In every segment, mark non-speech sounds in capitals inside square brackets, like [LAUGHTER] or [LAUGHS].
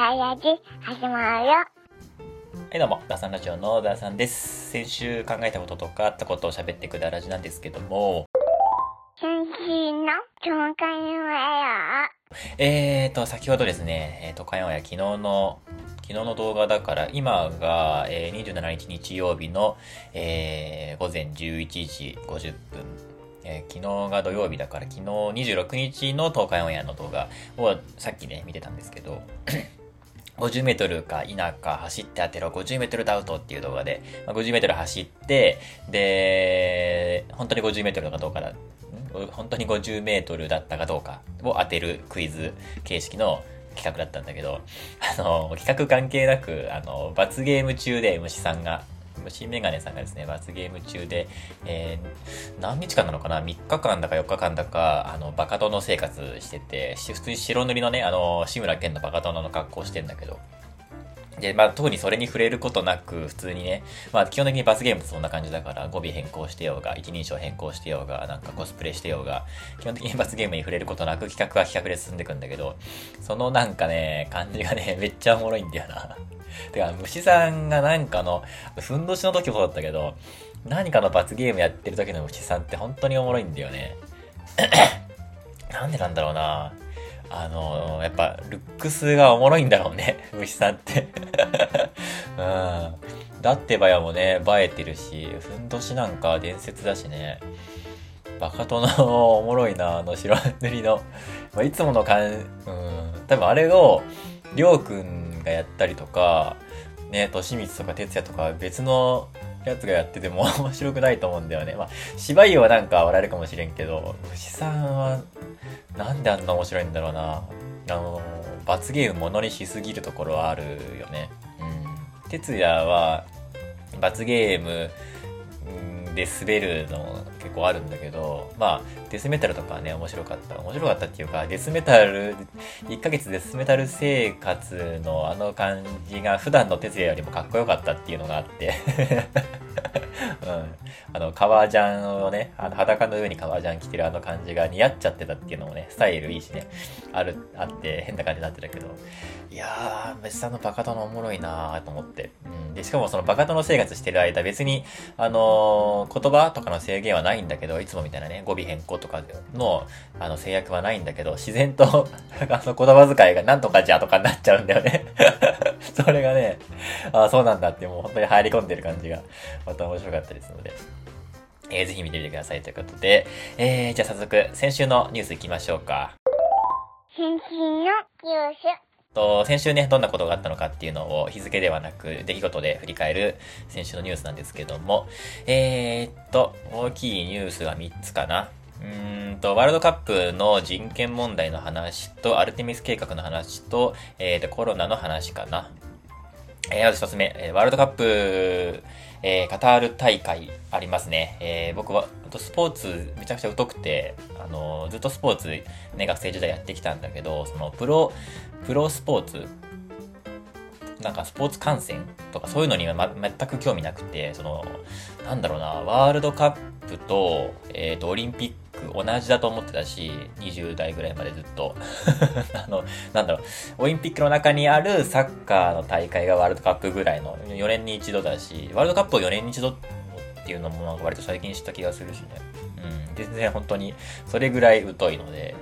ダイヤジ始まるよ。はいどうも、ダサンラジオのダーさんです。先週考えたこととかあったことを喋ってくだラジなんですけども、先週の教会はえーと、先ほどですね、えーと、かよや昨日の、昨日の動画だから、今が、えー27日日曜日の、えー午前11時50分。えー昨日が土曜日だから、昨日26日の東海オンエアの動画をさっきね、見てたんですけど、50メートルか否か走って当てろ50メートルダウトっていう動画で、まあ、50メートル走って、で、本当に50メートルかどうかだ、本当に50メートルだったかどうかを当てるクイズ形式の企画だったんだけど、あの、企画関係なく、あの、罰ゲーム中で虫さんが、虫メガネさんがですね、罰ゲーム中で、えー何日間なのかな ?3 日間だか4日間だか、あの、バカ殿生活してて、普通に白塗りのね、あの、志村けんのバカ殿の格好してんだけど、で、まあ、特にそれに触れることなく、普通にね、まあ、基本的に罰ゲームってそんな感じだから、語尾変更してようが、一人称変更してようが、なんかコスプレしてようが、基本的に [LAUGHS] 罰ゲームに触れることなく、企画は企画で進んでいくんだけど、そのなんかね、感じがね、めっちゃおもろいんだよな。てか、虫さんがなんかの、ふんどしの時もそうだったけど、何かの罰ゲームやってる時の虫さんって本当におもろいんだよね。[COUGHS] なんでなんだろうな。あの、やっぱ、ルックスがおもろいんだろうね、[LAUGHS] 虫さんって。[LAUGHS] うん。だってばやもね、映えてるし、ふんどしなんか伝説だしね。バカ殿のおもろいな、あの白塗りの。まあ、いつもの感、うん。多分あれを、りょうくんがやったりとか、ね、としみつとか哲也とか別のやつがやってても [LAUGHS] 面白くないと思うんだよね。まあ、芝居はなんか笑えるかもしれんけど、虫さんは、なんであんな面白いんだろうな。あの、罰ゲームものにしすぎるところはあるよね。うん。哲也は、罰ゲームで滑るの結構あるんだけど、まあ、デスメタルとかね、面白かった。面白かったっていうか、デスメタル、1ヶ月デスメタル生活のあの感じが普段の哲也よりもかっこよかったっていうのがあって。あの、革ジャンをね、あの裸の上に革ジャン着てるあの感じが似合っちゃってたっていうのもね、スタイルいいしね、ある、あって変な感じになってたけど、いやー、別さんのバカ殿おもろいなーと思って。うん。で、しかもそのバカ殿生活してる間、別に、あのー言葉とかの制限はないんだけど、いつもみたいなね、語尾変更とかの、あの、制約はないんだけど、自然と、[LAUGHS] あの、言葉遣いがなんとかじゃとかになっちゃうんだよね。[LAUGHS] [LAUGHS] それがね、あそうなんだって、もう本当に入り込んでる感じが、また面白かったですので。えーぜひ見てみてくださいということで、えー、じゃあ早速、先週のニュース行きましょうか。先週のニュース。と、先週ね、どんなことがあったのかっていうのを日付ではなく、出来事で振り返る先週のニュースなんですけども、えー、っと、大きいニュースが3つかな。うんと、ワールドカップの人権問題の話と、アルテミス計画の話と、えーと、コロナの話かな。えー、まず一つ目、えーワールドカップ、えーカタール大会ありますね。えー僕は、とスポーツめちゃくちゃ疎くて、あのーずっとスポーツね、学生時代やってきたんだけど、その、プロ、プロスポーツ、なんかスポーツ観戦とかそういうのには、ま、全く興味なくて、その、なんだろうな、ワールドカップと、えっ、と、オリンピック同じだと思ってたし、20代ぐらいまでずっと。[LAUGHS] あの、なんだろう、オリンピックの中にあるサッカーの大会がワールドカップぐらいの4年に一度だし、ワールドカップを4年に一度っていうのもなんか割と最近知った気がするしね。うん、全然本当にそれぐらい疎いので、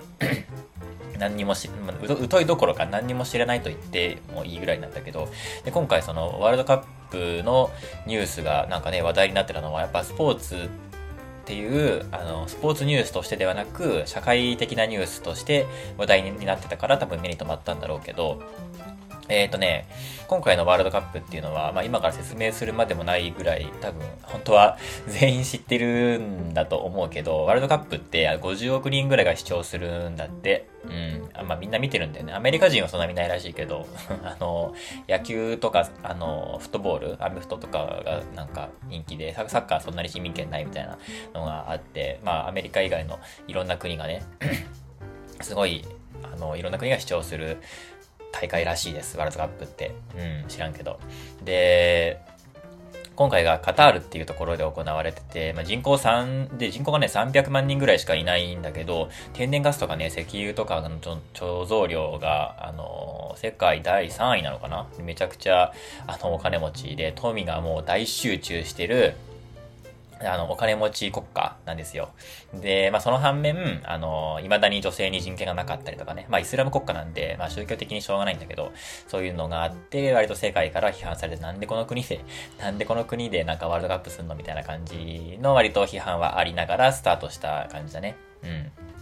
何にもし、疎いどころか何にも知らないと言ってもいいぐらいなんだけど、で今回そのワールドカップのニュースがなんかね話題になってたのはやっぱスポーツっていうあのスポーツニュースとしてではなく社会的なニュースとして話題になってたから多分目に留まったんだろうけどえっ、ー、とね、今回のワールドカップっていうのは、まあ今から説明するまでもないぐらい、多分、本当は [LAUGHS] 全員知ってるんだと思うけど、ワールドカップって50億人ぐらいが視聴するんだって。うん。あまあみんな見てるんだよね。アメリカ人はそんな見ないらしいけど、[LAUGHS] あの、野球とか、あの、フットボール、アメフトとかがなんか人気で、サッカーそんなに市民権ないみたいなのがあって、まあアメリカ以外のいろんな国がね、[CLEARS THROAT] すごい、あの、いろんな国が視聴する大会らしいです、ワールドカップって。うん、知らんけど。で、今回がカタールっていうところで行われてて、まあ、人口3、で、人口がね、300万人ぐらいしかいないんだけど、天然ガスとかね、石油とかの貯蔵量が、あの、世界第3位なのかな？めちゃくちゃ、あの、お金持ちで、富がもう大集中してる、あの、お金持ち国家なんですよ。で、まあ、その反面、あの、未だに女性に人権がなかったりとかね、まあ、イスラム国家なんで、まあ、宗教的にしょうがないんだけど、そういうのがあって、割と世界から批判されて、なんでこの国で、なんでこの国でなんかワールドカップすんのみたいな感じの割と批判はありながらスタートした感じだね。うん。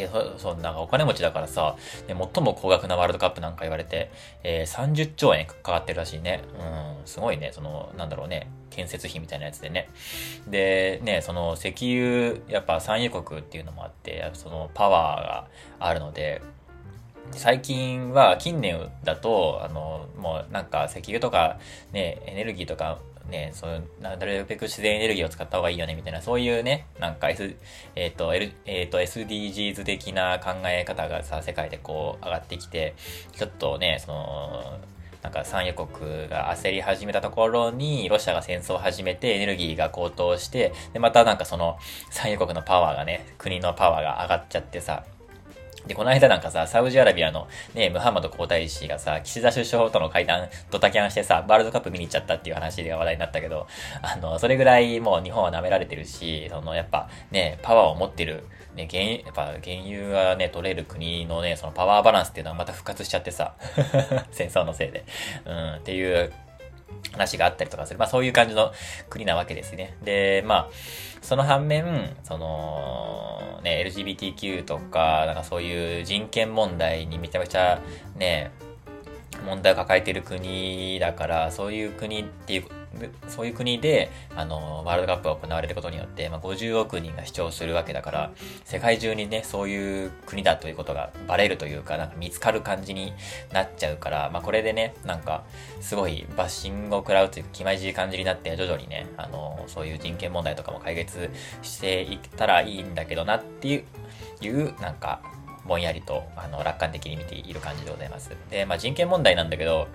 で、そ、そんかお金持ちだからさ、で、最も高額なワールドカップなんか言われて、えー、30兆円かかってるらしいね。うん、すごいね、その、なんだろうね、建設費みたいなやつでね。で、ね、その石油、やっぱ産油国っていうのもあって、そのパワーがあるので、最近は近年だと、あの、もうなんか石油とかね、エネルギーとかね、そう、なるべく自然エネルギーを使った方がいいよね、みたいな、そういうね、なんか S、えっ、ー、と、L、えっ、ー、と、SDGs 的な考え方がさ、世界でこう、上がってきて、ちょっとね、その、なんか産油国が焦り始めたところに、ロシアが戦争を始めてエネルギーが高騰して、で、またなんかその産油国のパワーがね、国のパワーが上がっちゃってさ、で、この間なんかさ、サウジアラビアのね、ムハンマド皇太子がさ、岸田首相との会談、ドタキャンしてさ、ワールドカップ見に行っちゃったっていう話が話題になったけど、あの、それぐらいもう日本は舐められてるし、その、やっぱね、パワーを持ってる、ね、原油、やっぱ原油がね、取れる国のね、そのパワーバランスっていうのはまた復活しちゃってさ、[LAUGHS] 戦争のせいで。うん、っていう話があったりとかする。まあそういう感じの国なわけですね。で、まあ、その反面、その、ね、LGBTQ とか、なんかそういう人権問題にめちゃめちゃね、問題を抱えている国だから、そういう国っていうそういう国で、あの、ワールドカップが行われることによって、まあ、50億人が視聴するわけだから、世界中にね、そういう国だということがバレるというか、なんか見つかる感じになっちゃうから、まあ、これでね、なんか、すごいバッシングを食らうというか、気まじい感じになって、徐々にね、あの、そういう人権問題とかも解決していったらいいんだけどなっていう、いう、なんか、ぼんやりと、あの、楽観的に見ている感じでございます。で、まあ、人権問題なんだけど、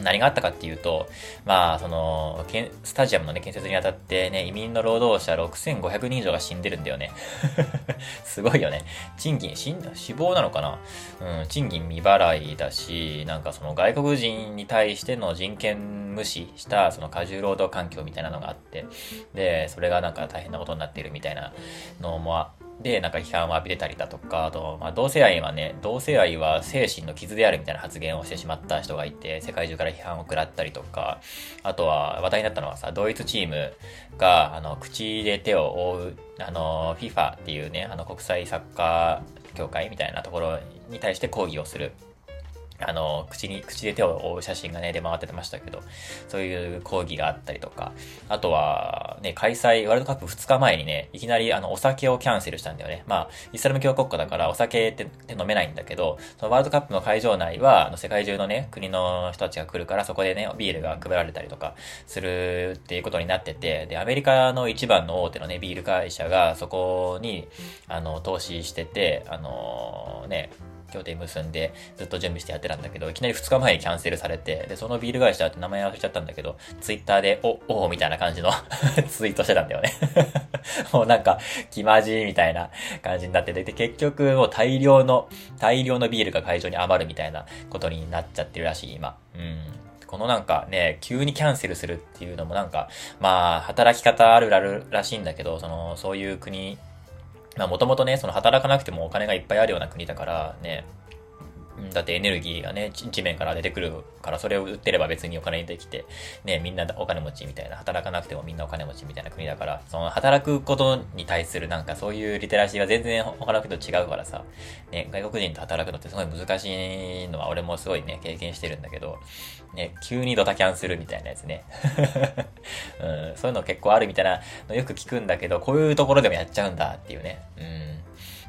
何があったかっていうと、まあ、その、スタジアムのね、建設にあたってね、移民の労働者6500人以上が死んでるんだよね。[LAUGHS] すごいよね。賃金、死んだ死亡なのかな？うん、賃金未払いだし、なんかその外国人に対しての人権無視したその過重労働環境みたいなのがあって、で、それがなんか大変なことになっているみたいなのもで、なんか批判を浴びてたりだとか、あと、まあ、同性愛はね、同性愛は精神の傷であるみたいな発言をしてしまった人がいて、世界中から批判を食らったりとか、あとは話題になったのはさ、ドイツチームが、あの、口で手を覆う、あの、FIFA っていうね、あの、国際サッカー協会みたいなところに対して抗議をする。あの、口に、口で手を覆う写真がね、出回ってましたけど、そういう抗議があったりとか、あとは、ね、開催、ワールドカップ2日前にね、いきなりあの、お酒をキャンセルしたんだよね。まあ、イスラム教国家だからお酒って飲めないんだけど、そのワールドカップの会場内は、あの、世界中のね、国の人たちが来るから、そこでね、ビールが配られたりとか、するっていうことになってて、で、アメリカの一番の大手のね、ビール会社が、そこに、あの、投資してて、あのね、協定結んでずっと準備してやってたんだけど、いきなり2日前にキャンセルされて、で、そのビール会社って名前忘れちゃったんだけど、ツイッターで、お、おみたいな感じの [LAUGHS] ツイートしてたんだよね [LAUGHS] もうなんか、気まじいみたいな感じになってて、で、結局もう大量の、大量のビールが会場に余るみたいなことになっちゃってるらしい、今。うん。このなんかね、急にキャンセルするっていうのもなんか、まあ、働き方あるあるらしいんだけど、その、そういう国まあもともとね、その働かなくてもお金がいっぱいあるような国だからね、だってエネルギーがね、地面から出てくるから、それを売ってれば別にお金にできて、ね、みんなお金持ちみたいな、働かなくてもみんなお金持ちみたいな国だから、その働くことに対するなんかそういうリテラシーが全然他の国と違うからさ、ね、外国人と働くのってすごい難しいのは俺もすごいね、経験してるんだけど、ね、急にドタキャンするみたいなやつね。[LAUGHS] うん、そういうの結構あるみたいなのよく聞くんだけど、こういうところでもやっちゃうんだっていうね。うん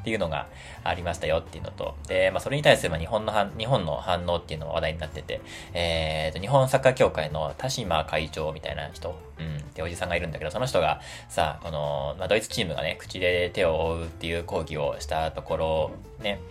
っていうのがありましたよっていうのと、で、まあ、それに対するま日本の日本の反応っていうのも話題になってて、えーと、日本サッカー協会の田島会長みたいな人、うん、っておじさんがいるんだけど、その人がさ、この、まあ、ドイツチームがね、口で手を覆うっていう抗議をしたところ、ね、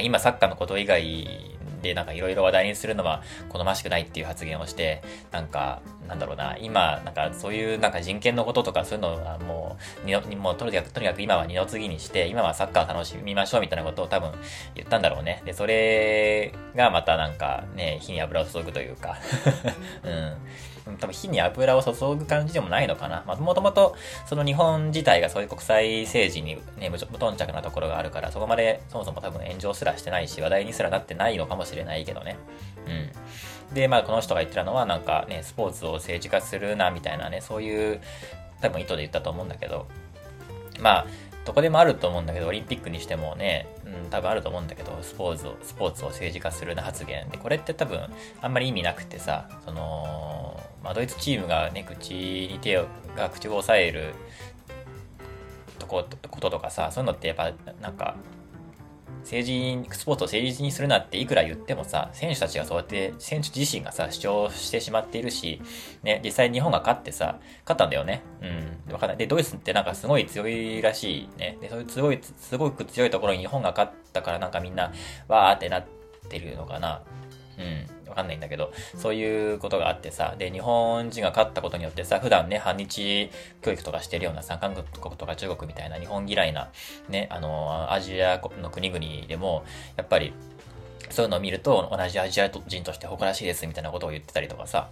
今サッカーのこと以外で、なんかいろいろ話題にするのは好ましくないっていう発言をして、なんか、なんだろうな、今、なんかそういうなんか人権のこととかそういうのはもう、にもうとにかく、とにかく今は二の次にして、今はサッカー楽しみましょうみたいなことを多分言ったんだろうね。で、それがまたなんかね、火に油を注ぐというか [LAUGHS] うん。多分火に油を注ぐ感じでもないのかな。まあ、もともと、その日本自体がそういう国際政治にね、無頓着なところがあるから、そこまでそもそも多分炎上すらしてないし、話題にすらなってないのかもしれないけどね。うん。で、まあ、この人が言ってたのは、なんかね、スポーツを政治化するな、みたいなね、そういう、多分意図で言ったと思うんだけど、まあ、どこでもあると思うんだけど、オリンピックにしてもね、うん、多分あると思うんだけど、スポーツを、スポーツを政治化するな発言。で、これって多分、あんまり意味なくてさ、その、まあ、ドイツチームがね、口に手を、が口を押さえるとこ、こととかさ、そういうのってやっぱ、なんか、政治、スポーツを政治にするなっていくら言ってもさ、選手たちがそうやって、選手自身がさ、主張してしまっているし、ね、実際日本が勝ってさ、勝ったんだよね。うん。わかんない。で、ドイツってなんかすごい強いらしいね。で、そういう強い、すごく強いところに日本が勝ったからなんかみんな、わーってなってるのかな。うん、かんないんだけど、そういうことがあってさ、で、日本人が勝ったことによってさ、普段ね、反日教育とかしてるようなさ、韓国とか中国みたいな日本嫌いな、ね、あの、アジアの国々でも、やっぱり、そういうのを見ると、同じアジア人として誇らしいですみたいなことを言ってたりとかさ、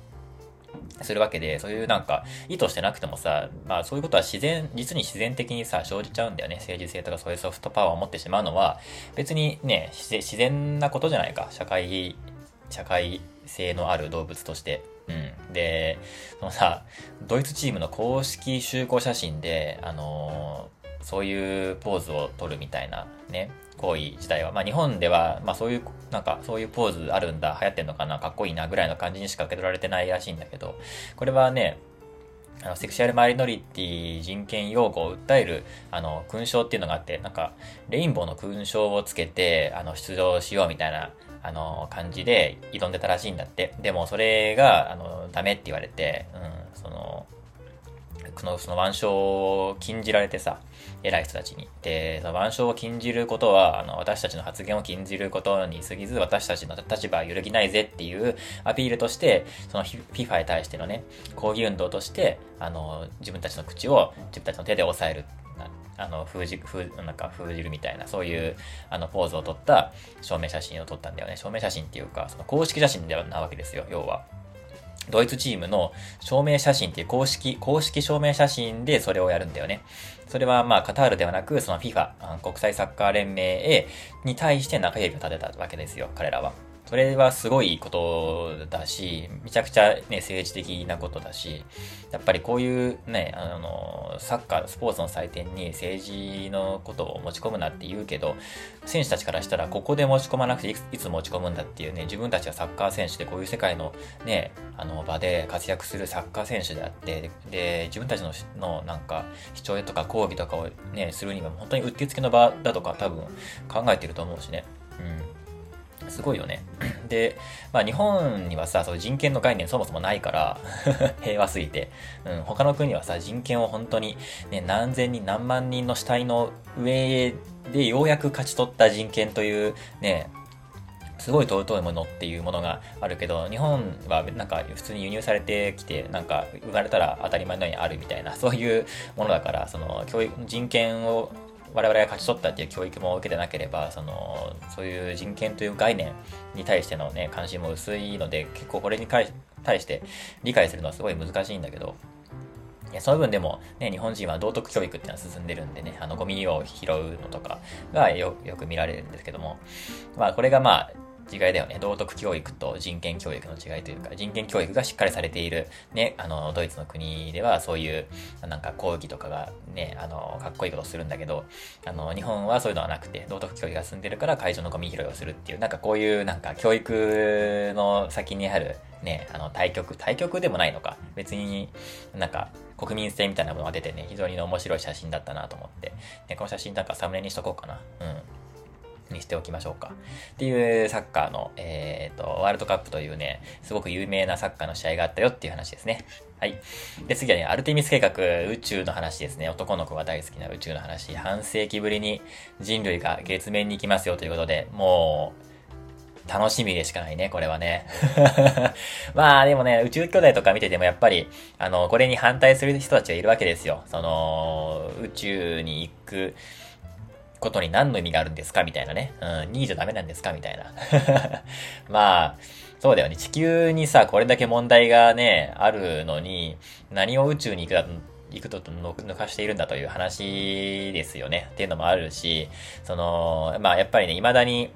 するわけで、そういうなんか、意図してなくてもさ、まあそういうことは自然、実に自然的にさ、生じちゃうんだよね。政治性とかそういうソフトパワーを持ってしまうのは、別にね、自然なことじゃないか。社会社会性のある動物として。うん。で、そのさ、ドイツチームの公式集合写真で、あのー、そういうポーズを取るみたいなね、行為自体は、まあ日本では、まあそういう、なんかそういうポーズあるんだ、流行ってんのかな、かっこいいなぐらいの感じにしか受け取られてないらしいんだけど、これはね、あの、セクシュアルマイノリティ人権擁護を訴える、あの、勲章っていうのがあって、なんか、レインボーの勲章をつけて、あの、出場しようみたいな、あの、感じで挑んでたらしいんだって。でも、それが、あの、ダメって言われて、うん、その、その、その腕章を禁じられてさ、偉い人たちに。で、その腕章を禁じることは、あの、私たちの発言を禁じることに過ぎず、私たちの立場は揺るぎないぜっていうアピールとして、その FIFA に対してのね、抗議運動として、あの、自分たちの口を自分たちの手で押さえる。あの、封じ、封、なんか封じるみたいな、そういう、あの、ポーズを撮った証明写真を撮ったんだよね。証明写真っていうか、その公式写真ではなわけですよ、要は。ドイツチームの証明写真っていう公式、公式証明写真でそれをやるんだよね。それはまあカタールではなく、その FIFA、国際サッカー連盟へに対して中指を立てたわけですよ、彼らは。それはすごいことだし、めちゃくちゃね、政治的なことだし、やっぱりこういうね、あの、サッカー、スポーツの祭典に政治のことを持ち込むなって言うけど、選手たちからしたらここで持ち込まなくていつ持ち込むんだっていうね、自分たちはサッカー選手でこういう世界のね、あの場で活躍するサッカー選手であって、で、自分たちののなんか主張とか抗議とかをね、するには本当にうってつけの場だとか多分考えてると思うしね。うん。すごいよね。[CLEARS THROAT] で、まあ日本にはさ、そう人権の概念そもそもないから [LAUGHS] 平和すぎて。うん、他の国はさ、人権を本当にね、何千人何万人の死体の上でようやく勝ち取った人権というね、すごい尊いものっていうものがあるけど、日本はなんか普通に輸入されてきて、なんか生まれたら当たり前のようにあるみたいな、そういうものだから、その教育、人権を我々が勝ち取ったっていう教育も受けてなければ、その、そういう人権という概念に対してのね、関心も薄いので、結構これに対して理解するのはすごい難しいんだけど、いやその分でも、ね、日本人は道徳教育っていうのは進んでるんでね、あの、ゴミを拾うのとかがよく見られるんですけども、まあ、これがまあ、違いだよね。道徳教育と人権教育の違いというか、人権教育がしっかりされている、ね、あの、ドイツの国ではそういう、なんか講義とかがね、あの、かっこいいことをするんだけど、あの、日本はそういうのはなくて、道徳教育が進んでるから会場のゴミ拾いをするっていう、なんかこういうなんか教育の先にある、ね、あの、対局、対局でもないのか。別になんか、国民性みたいなものが出てね、非常に面白い写真だったなと思って。ね、この写真なんかサムネにしとこうかな。うん。にしておきましょうか。っていうサッカーの、えっ、ー、と、ワールドカップというね、すごく有名なサッカーの試合があったよっていう話ですね。はい。で、次はね、アルテミス計画、宇宙の話ですね。男の子が大好きな宇宙の話。半世紀ぶりに人類が月面に行きますよということで、もう、楽しみでしかないね、これはね。[LAUGHS] まあでもね、宇宙兄弟とか見ててもやっぱり、あの、これに反対する人たちがいるわけですよ。その、宇宙に行くことに何の意味があるんですかみたいなね。うん、2位じゃダメなんですかみたいな。[LAUGHS] まあ、そうだよね。地球にさ、これだけ問題がね、あるのに、何を宇宙に行くだ行くと抜かしているんだという話ですよね。っていうのもあるし、その、まあやっぱりね、未だに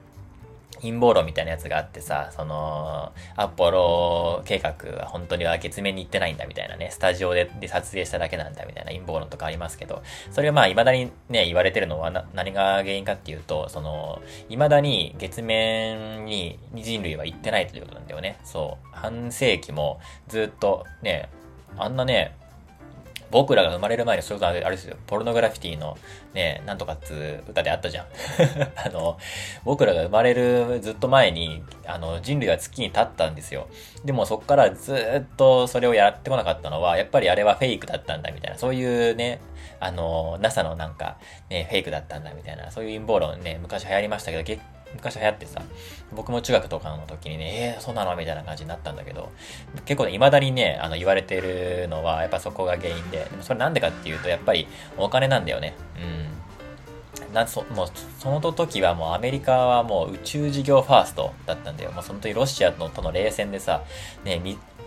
陰謀論みたいなやつがあってさ、その、アポロ計画は本当には月面に行ってないんだみたいなね、スタジオでで撮影しただけなんだみたいな陰謀論とかありますけど、それはまあ未だにね、言われてるのは何が原因かっていうと、その、未だに月面に人類は行ってないということなんだよね。そう。半世紀もずっとね、あんなね、僕らが生まれる前にそういうことあれですよ。ポルノグラフィティのね、なんとかっつ歌であったじゃん。[LAUGHS] あの、僕らが生まれるずっと前に、あの、人類は月に立ったんですよ。でもそっからずっとそれをやってこなかったのは、やっぱりあれはフェイクだったんだみたいな、そういうね、あの、NASA のなんか、ね、フェイクだったんだみたいな、そういう陰謀論ね、昔流行りましたけど、昔流行ってさ、僕も中学とかの時にね、えー、そうなの？みたいな感じになったんだけど、結構ね、未だにね、あの、言われてるのは、やっぱそこが原因で、でもそれなんでかっていうと、やっぱりお金なんだよね。うん。なそもうその時はもうアメリカはもう宇宙事業ファーストだったんだよ。もうその時ロシアのとの冷戦でさ、ね、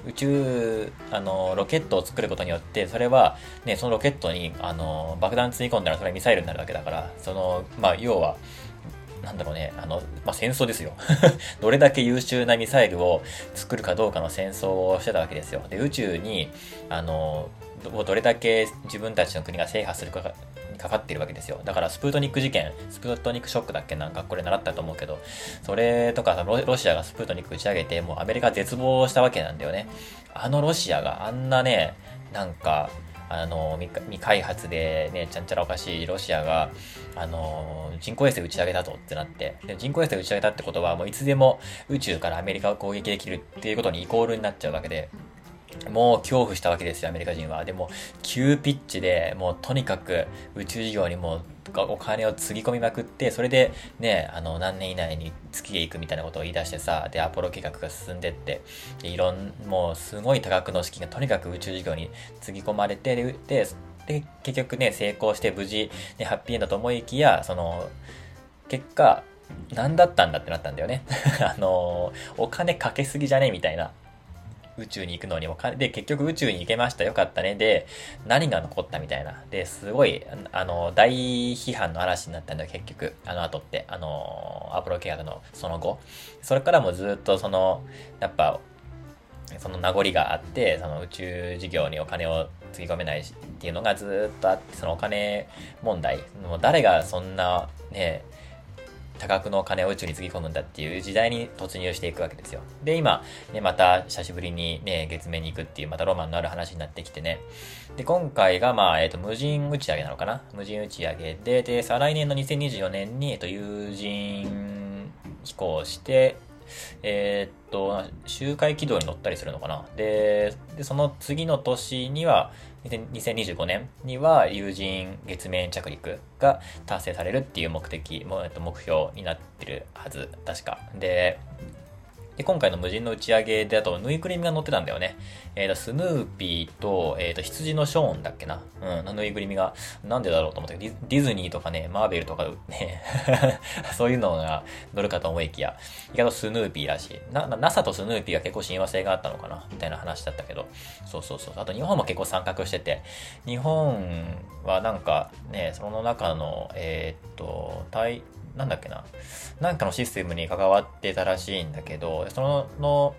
宇宙、あの、ロケットを作ることによって、それは、ね、そのロケットに、あの、爆弾積み込んだらそれミサイルになるわけだから、その、まあ、要は、なんだろうね、あの、まあ、戦争ですよ。[LAUGHS] どれだけ優秀なミサイルを作るかどうかの戦争をしてたわけですよ。で、宇宙に、あの、どれだけ自分たちの国が制覇するかにかかってるわけですよ。だからスプートニック事件、スプートニックショックだっけ？なんかこれ習ったと思うけど、それとかロシアがスプートニック打ち上げて、もうアメリカ絶望したわけなんだよね。あのロシアがあんなね、なんか、あの未開発でね、ちゃんちゃらおかしいロシアが、あの人工衛星打ち上げたとってなって、で人工衛星打ち上げたってことは、もういつでも宇宙からアメリカを攻撃できるっていうことにイコールになっちゃうわけで、もう恐怖したわけですよ、アメリカ人は。でも、急ピッチで、もうとにかく宇宙事業にもうお金をつぎ込みまくって、それでね、あの、何年以内に月へ行くみたいなことを言い出してさ、で、アポロ計画が進んでって、で、いろん、もうすごい多額の資金がとにかく宇宙事業につぎ込まれて、で、で、で結局ね、成功して無事、ね、ハッピーエンドと思いきや、その、結果、何だったんだってなったんだよね。[LAUGHS] あの、お金かけすぎじゃね？みたいな。宇宙に行くのにもかで、結局宇宙に行けました、よかったね。で、何が残ったみたいな。で、すごい、あの、大批判の嵐になったんだ、結局。あの後って。あの、アポロ計画のその後。それからもずっとその、やっぱ、その名残があって、その宇宙事業にお金をつぎ込めないしっていうのがずっとあって、そのお金問題。もう誰がそんな、ね、多額の金を宇宙につぎ込むんだっていう時代に突入していくわけですよ。で、今、ね、また久しぶりにね、月面に行くっていう、またロマンのある話になってきてね。で、今回が、まあ、えっ、ー、と、無人打ち上げなのかな？無人打ち上げで、で、再来年の2024年に、えっ、ー、と、有人飛行して、えー、っと、周回軌道に乗ったりするのかな？で、で、その次の年には、2025年には有人月面着陸が達成されるっていう目的、目標になってるはず、確か。で、で、今回の無人の打ち上げで、あと、ぬいぐるみが乗ってたんだよね。えっ、ー、と、スヌーピーと、えっ、ー、と、羊のショーンだっけな？うん、ぬいぐるみが、なんでだろうと思ったけど、ディズニーとかね、マーベルとかね、[LAUGHS] そういうのが乗るかと思いきや、意外とスヌーピーらしい。な、NASA とスヌーピーが結構親和性があったのかな、みたいな話だったけど、そうそうそう。あと、日本も結構参画してて、日本はなんかね、その中の、えっ、ー、と、対、なんだっけな、なんかのシステムに関わってたらしいんだけど、その、の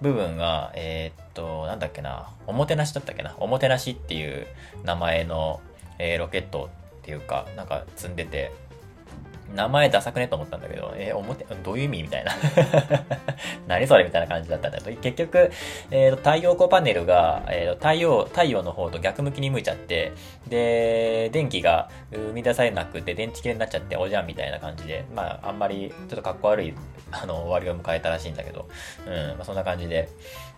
部分が、えー、っと、なんだっけな、おもてなしだったっけな、おもてなしっていう名前の、えー、ロケットっていうか、なんか積んでて、名前ダサくね？と思ったんだけど、えー、表、どういう意味？みたいな。[LAUGHS] 何それ？みたいな感じだったんだけど、結局、えー、太陽光パネルが、えー、太陽、太陽の方と逆向きに向いちゃって、で、電気が生み出されなくて電池切れになっちゃっておじゃんみたいな感じで、まあ、あんまりちょっとかっこ悪い、あの、終わりを迎えたらしいんだけど、うん、まあ、そんな感じで、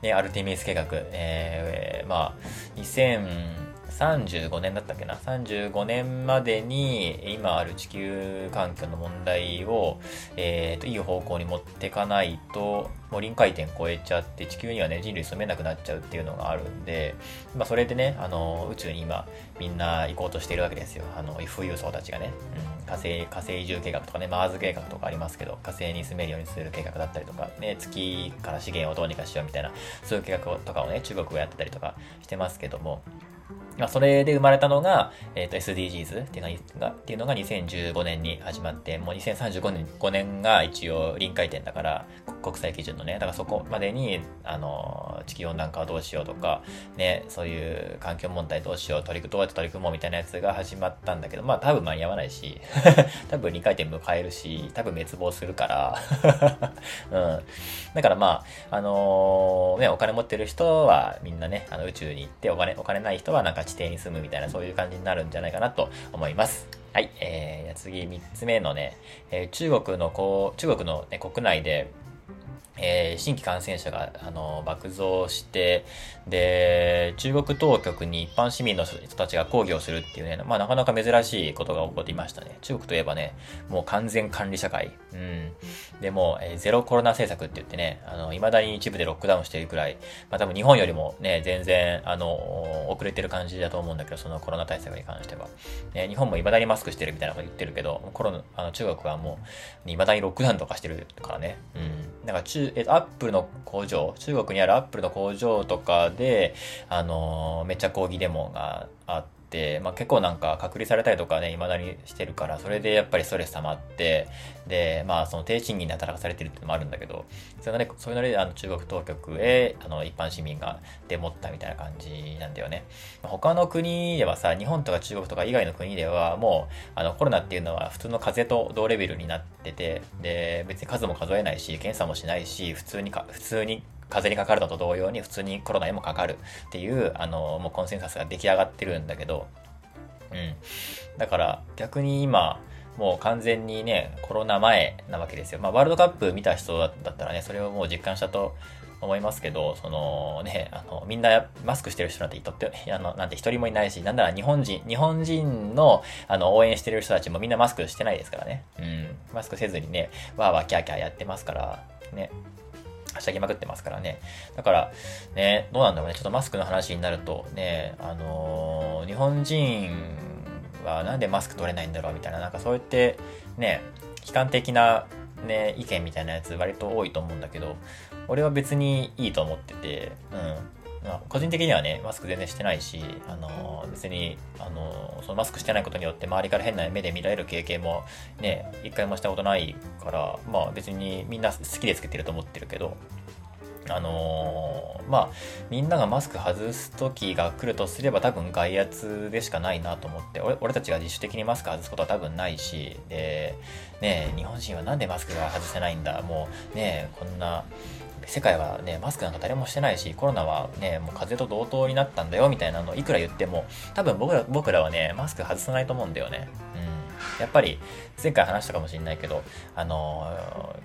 ね、アルティミス計画、えー、まあ、2000、35年だったっけな ?35 年までに今ある地球環境の問題を、えーと、いい方向に持っていかないと、もう臨界点超えちゃって地球にはね人類住めなくなっちゃうっていうのがあるんで、まあ、それでね、あの、宇宙に今みんな行こうとしているわけですよ。あの、富裕層たちがね。うん火星、火星移住計画とかね、マーズ計画とかありますけど、火星に住めるようにする計画だったりとか、ね、月から資源をどうにかしようみたいな、そういう計画とかをね、中国がやってたりとかしてますけども、まあ、それで生まれたのが、えっ、ー、と、SDGs っていうのが、っていうのが2015年に始まって、もう2035年 ,5 年が一応臨界点だから、国際基準のね、だからそこまでに、あの、地球温暖化をどうしようとか、ね、そういう環境問題どうしよう、取りどうやって取り組もうみたいなやつが始まったんだけど、まあ多分間に合わないし、[LAUGHS] 多分臨界点迎えるし、多分滅亡するから、[LAUGHS] うん。だからまあ、あのー、ね、お金持ってる人はみんなね、あの宇宙に行って、お金、お金ない人はなんか地底に住むみたいな、そういう感じになるんじゃないかなと思います。はい。えー、次、3つ目のね、えー、中国のこう、中国の、ね、国内で、えー、新規感染者が、あの、爆増して、で、中国当局に一般市民の人たちが抗議をするっていうね、まあなかなか珍しいことが起こっていましたね。中国といえばね、もう完全管理社会。うん。でも、えー、ゼロコロナ政策って言ってね、あの、未だに一部でロックダウンしているくらい、まあ多分日本よりもね、全然、あの、遅れてる感じだと思うんだけど、そのコロナ対策に関しては。ね、日本も未だにマスクしてるみたいなこと言ってるけど、コロナ、あの、中国はもう、未だにロックダウンとかしてるからね。うん。なんか中、えっと、アップルの工場、中国にあるアップルの工場とかで、あの、めっちゃ抗議デモがあって、まあ、結構なんか隔離されたりとかね、未だにしてるから、それでやっぱりストレス溜まって、で、まあ、その低賃金で働かされてるっていうのもあるんだけど、それのね、そういうので、あの、中国当局へ、あの、一般市民がデモったみたいな感じなんだよね。他の国ではさ、日本とか中国とか以外の国では、もう、あの、コロナっていうのは普通の風邪と同レベルになってて、で、別に数も数えないし、検査もしないし、普通にか、普通に風邪にかかるのと同様に普通にコロナにもかかるっていう、あの、もうコンセンサスが出来上がってるんだけど、うん。だから逆に今、もう完全にね、コロナ前なわけですよ。まあ、ワールドカップ見た人だったらね、それをもう実感したと思いますけど、そのね、あの、みんなマスクしてる人なんてとって、あの、なんて一人もいないし、なんなら日本人、日本人の、あの、応援してる人たちもみんなマスクしてないですからね。うん。マスクせずにね、わーわーキャーキャーやってますから、ね。はしゃぎまくってますからね。だから、ね、どうなんだろうね。ちょっとマスクの話になると、ね、あのー、日本人はなんでマスク取れないんだろうみたいな、なんかそうやって、ね、悲観的な、ね、意見みたいなやつ割と多いと思うんだけど、俺は別にいいと思ってて、うん。ま、個人的にはね、マスク全然してないし、あの、別に、あの、そのマスクしてないことによって周りから変な目で見られる経験もね、一回もしたことないから、まあ別にみんな好きでつけてると思ってるけど、あのー、まあ、みんながマスク外す時が来るとすれば多分外圧でしかないなと思って、俺たちが自主的にマスク外すことは多分ないし、で、ね日本人はなんでマスクが外せないんだもうねこんな、世界はね、マスクなんか誰もしてないし、コロナはね、もう風邪と同等になったんだよ、みたいなのをいくら言っても、多分僕ら、僕らはね、マスク外さないと思うんだよね。うん。やっぱり、前回話したかもしれないけど、あの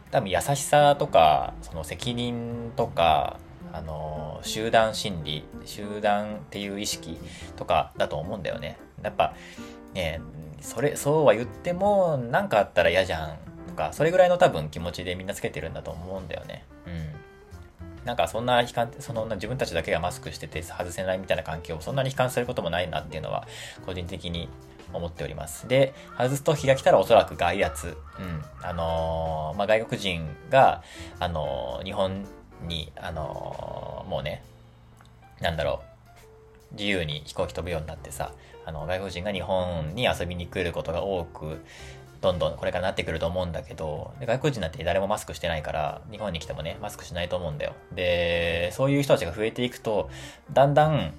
ー、多分優しさとか、その責任とか、あのー、集団心理、集団っていう意識とかだと思うんだよね。やっぱ、ね、それ、そうは言っても、なんかあったら嫌じゃんとか、それぐらいの多分気持ちでみんなつけてるんだと思うんだよね。うん。なんかそんな悲観、その自分たちだけがマスクしてて外せないみたいな環境をそんなに悲観することもないなっていうのは個人的に思っております。で、外すと日が来たらおそらく外圧。うん。あのー、まあ、外国人が、あのー、日本に、あのー、もうね、なんだろう、自由に飛行機飛ぶようになってさ、あの、外国人が日本に遊びに来ることが多くどんどんこれからなってくると思うんだけど、外国人なんて誰もマスクしてないから、日本に来てもね、マスクしないと思うんだよ。で、そういう人たちが増えていくと、だんだん、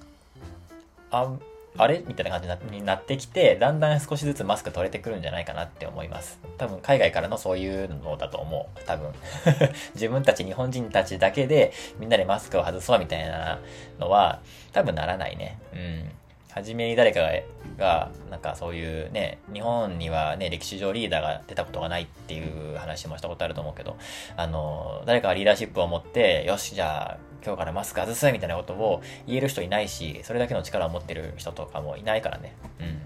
あ、あれ？みたいな感じになってきて、だんだん少しずつマスク取れてくるんじゃないかなって思います。多分海外からのそういうのだと思う。多分。[LAUGHS] 自分たち日本人たちだけでみんなでマスクを外そうみたいなのは多分ならないね。うん。初めに誰かが、なんかそういうね、日本にはね、歴史上リーダーが出たことがないっていう話もしたことあると思うけど、あの、誰かがリーダーシップを持って、よし、じゃあ、今日からマスク外すみたいなことを言える人いないし、それだけの力を持ってる人とかもいないからね。うん。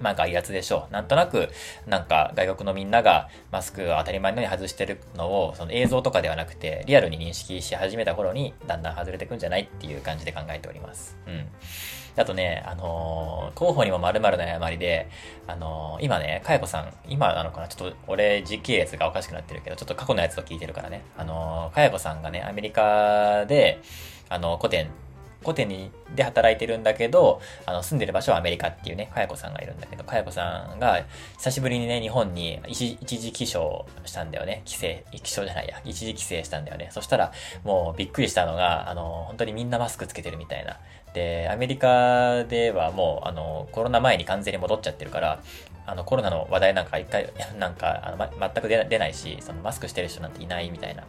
まあ外圧でしょう。なんとなく、なんか外国のみんながマスクを当たり前のように外してるのを、その映像とかではなくて、リアルに認識し始めた頃に、だんだん外れてくんじゃないっていう感じで考えております。うん。あとね、あのー、候補にも〇〇の誤りで、あのー、今ね、かやこさん、今なのかなちょっと俺時系列がおかしくなってるけど、ちょっと過去のやつを聞いてるからね。あのー、かやこさんがね、アメリカで、あの、古典コテにで働いてるんだけど、あの、住んでる場所はアメリカっていうね、かやこさんがいるんだけど、かやこさんが久しぶりにね、日本に一時帰省したんだよね。帰省、帰省じゃないや、一時帰省したんだよね。そしたら、もうびっくりしたのが、あの、本当にみんなマスクつけてるみたいな。で、アメリカではもう、あの、コロナ前に完全に戻っちゃってるから、あの、コロナの話題なんか一回、なんか、あの、ま、全く出ないし、そのマスクしてる人なんていないみたいな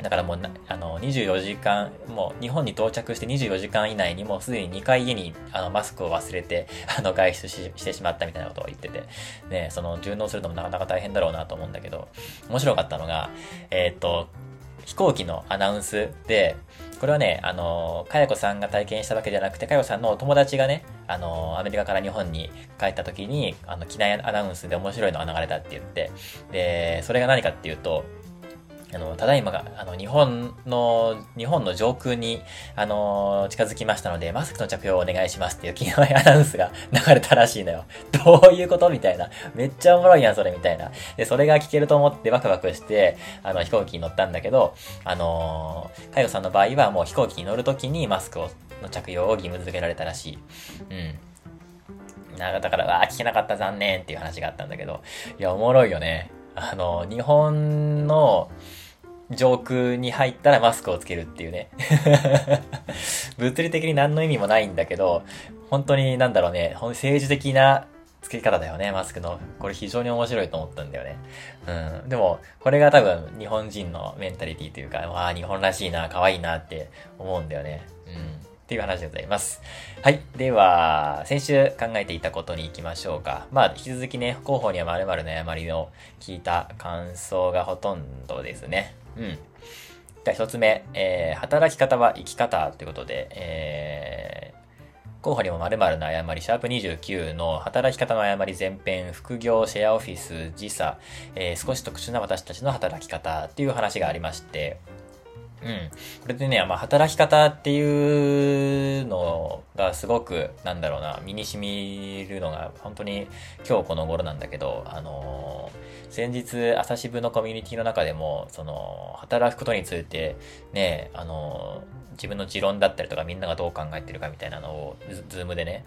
だからもうあの、24時間、もう日本に到着して24時間以内にもうすでに2回家にあのマスクを忘れて、[LAUGHS] あの、外出してしまったみたいなことを言ってて、ね、その、順応するのもなかなか大変だろうなと思うんだけど、面白かったのが、えっ、と、飛行機のアナウンスで、これはね、あの、かやこさんが体験したわけじゃなくて、かやこさんのお友達がね、あの、アメリカから日本に帰った時に、あの、機内アナウンスで面白いのが流れたって言って、で、それが何かっていうと、あの、ただいまが、あの、日本の、日本の上空に、あの、近づきましたので、マスクの着用をお願いしますっていう機内アナウンスが [LAUGHS] 流れたらしいのよ。どういうことみたいな。めっちゃおもろいやん、それ、みたいな。で、それが聞けると思ってワクワクして、あの、飛行機に乗ったんだけど、あのー、かよさんの場合はもう飛行機に乗るときにマスクを、の着用を義務付けられたらしい。うん。なんかだから、わあ、聞けなかった残念っていう話があったんだけど、いや、おもろいよね。あの、日本の、上空に入ったらマスクをつけるっていうね [LAUGHS] 物理的に何の意味もないんだけど、本当になんだろうね、政治的な付け方だよね、マスクの。これ非常に面白いと思ったんだよね。うん。でも、これが多分日本人のメンタリティというか、わあ、日本らしいな、可愛いなって思うんだよね。うん。っていう話でございます。はい。では、先週考えていたことに行きましょうか。まあ、引き続きね、広報には〇〇の誤りの聞いた感想がほとんどですね。うん。じゃあ一つ目、えー、働き方は生き方ということで、えー、候補にも〇〇の誤り、シャープ29の働き方の誤り前編、副業、シェアオフィス、時差、えー、少し特殊な私たちの働き方っていう話がありまして、うん。これでね、まあ、働き方っていうのがすごく、なんだろうな、身に染みるのが、本当に今日この頃なんだけど、あのー、先日、朝渋のコミュニティの中でも、その、働くことについて、ね、あのー、自分の持論だったりとかみんながどう考えてるかみたいなのを、ズームでね、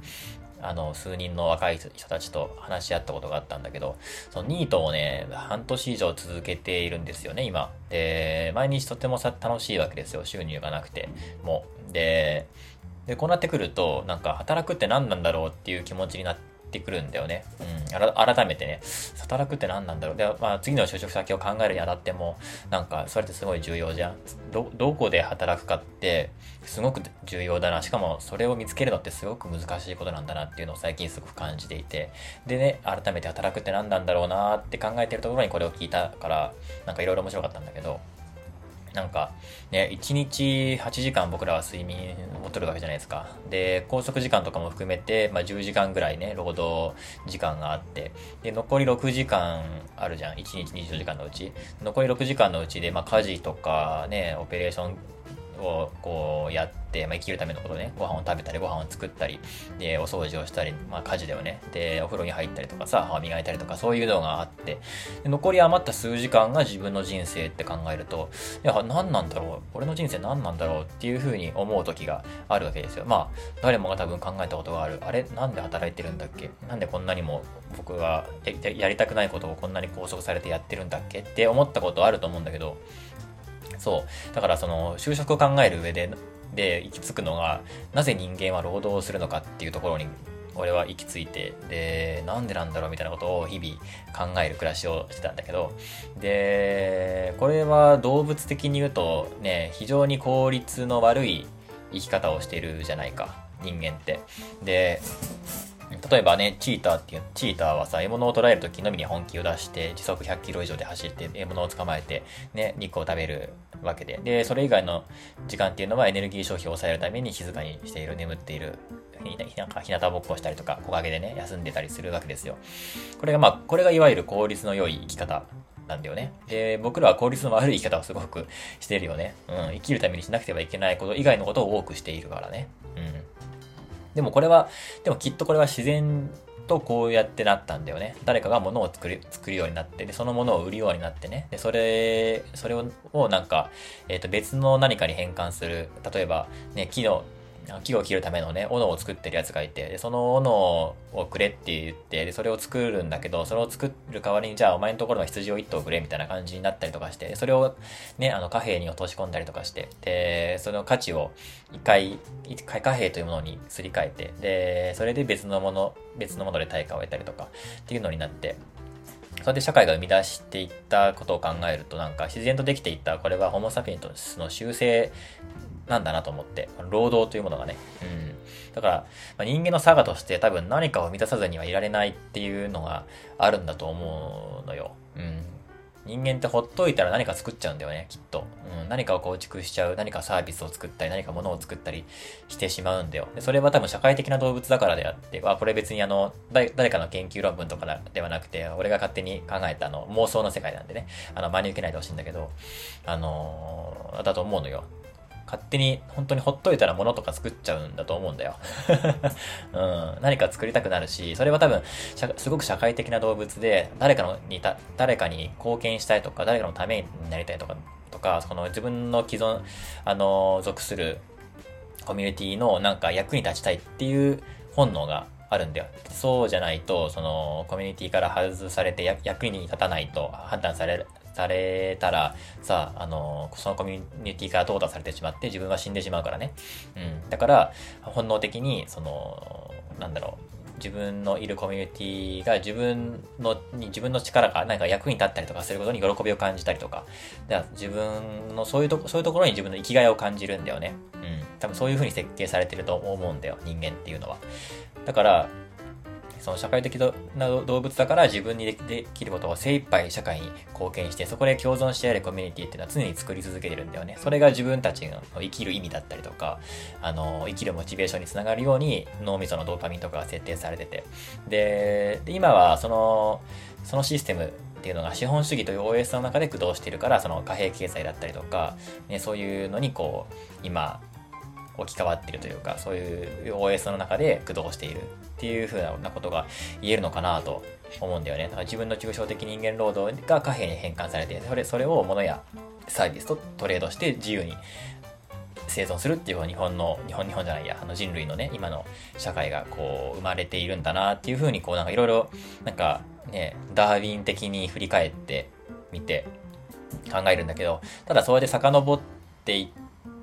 あの、数人の若い人たちと話し合ったことがあったんだけど、そのニートをね、半年以上続けているんですよね、今。で、毎日とてもさ楽しいわけですよ、収入がなくて。もう。で、で、こうなってくると、なんか働くって何なんだろうっていう気持ちになって、ってくるんだよね。うん。改めてね、働くって何なんだろう。で、まあ、次の就職先を考えるにあたっても、なんか、それってすごい重要じゃん。ど、どこで働くかって、すごく重要だな。しかも、それを見つけるのってすごく難しいことなんだなっていうのを最近すごく感じていて。でね、改めて働くって何なんだろうなって考えてるところにこれを聞いたから、なんかいろいろ面白かったんだけど、なんか、ね、1日8時間僕らは睡眠をとるわけじゃないですか。で、拘束時間とかも含めて、まあ、10時間ぐらいね、労働時間があって、で、残り6時間あるじゃん。1日24時間のうち。残り6時間のうちで、まあ、家事とかね、オペレーションをこうやって、まあ、生きるためのことね、ご飯を食べたり、ご飯を作ったり、で、お掃除をしたり、まあ、家事だよね。で、お風呂に入ったりとかさ、歯磨いたりとか、そういうのがあって、残り余った数時間が自分の人生って考えると、いや、何なんだろう？俺の人生何なんだろうっていうふうに思う時があるわけですよ。まあ、誰もが多分考えたことがある。あれ？なんで働いてるんだっけ？なんでこんなにも僕がやりたくないことをこんなに拘束されてやってるんだっけ？って思ったことあると思うんだけど、そう。だからその就職を考える上で、で、行き着くのが、なぜ人間は労働するのかっていうところに、俺は行き着いて、で、なんでなんだろうみたいなことを日々考える暮らしをしてたんだけど、で、これは動物的に言うとね、非常に効率の悪い生き方をしているじゃないか、人間って。で、例えばね、チーターっていう、チーターはさ、獲物を捕らえるときのみに本気を出して、時速100キロ以上で走って、獲物を捕まえて、ね、肉を食べるわけで。で、それ以外の時間っていうのはエネルギー消費を抑えるために静かにしている、眠っている、なんか日向ぼっこしたりとか、木陰でね、休んでたりするわけですよ。これがまあ、これがいわゆる効率の良い生き方なんだよね。で、僕らは効率の悪い生き方をすごくしてるよね。うん、生きるためにしなくてはいけないこと以外のことを多くしているからね。うん。でもこれは、でもきっとこれは自然とこうやってなったんだよね。誰かが物を作る、作るようになって、で、そのものを売るようになってね。で、それ、それをなんか、えっ、ー、と、別の何かに変換する。例えば、ね、木の、木を切るためのね、斧を作ってるやつがいて、で、その斧をくれって言って、で、それを作るんだけど、それを作る代わりに、じゃあお前のところの羊を一頭くれみたいな感じになったりとかして、それをね、あの貨幣に落とし込んだりとかして、で、その価値を一回、一回貨幣というものにすり替えて、で、それで別のもの、別のもので対価を得たりとかっていうのになって、それで社会が生み出していったことを考えると、なんか自然とできていった、これはホモ・サピエントスの修正なんだなと思って、労働というものがね。うん。だから、まあ、人間の差がとして多分何かを満たさずにはいられないっていうのがあるんだと思うのよ。人間ってほっといたら何か作っちゃうんだよね、きっと。うん、何かを構築しちゃう、何かサービスを作ったり、何か物を作ったりしてしまうんだよ。でそれは多分社会的な動物だからであって、あ、これ別にあの、誰かの研究論文とかではなくて、俺が勝手に考えたあの、妄想の世界なんでね、あの、真に受けないでほしいんだけど、あのー、だと思うのよ。勝手に本当にほっといたら物とか作っちゃうんだと思うんだよ。[LAUGHS] うん、何か作りたくなるし、それは多分、すごく社会的な動物で、誰かのにた、誰かに貢献したいとか、誰かのためになりたいとか、とか、その自分の既存、あの、属するコミュニティのなんか役に立ちたいっていう本能があるんだよ。そうじゃないと、その、コミュニティから外されて役に立たないと判断される、されたら、さあ、あの、そのコミュニティから淘汰されてしまって自分は死んでしまうからね。うん。だから、本能的に、その、なんだろう、自分のいるコミュニティが自分の、に自分の力が何か役に立ったりとかすることに喜びを感じたりとか、だから自分のそういうとこ、そういうところに自分の生きがいを感じるんだよね。うん。多分そういう風に設計されてると思うんだよ、人間っていうのは。だから、その社会的な動物だから自分にできることを精一杯社会に貢献して、そこで共存してやるコミュニティっていうのは常に作り続けてるんだよね。それが自分たちの生きる意味だったりとか、あの、生きるモチベーションにつながるように脳みそのドーパミンとかが設定されてて。で、で今はその、そのシステムっていうのが資本主義という OS の中で駆動しているから、その貨幣経済だったりとか、ね、そういうのにこう、今、置き換わっているというか、そういう OS の中で駆動しているっていう風なことが言えるのかなと思うんだよね。だから自分の抽象的人間労働が貨幣に変換されて、それそれを物やサービスとトレードして自由に生存するっていう日本の、日本、日本じゃないや、あの人類のね、今の社会がこう生まれているんだなっていう風にこうなんかいろいろなんかね、ダーウィン的に振り返ってみて考えるんだけど、ただそうやって遡っていっ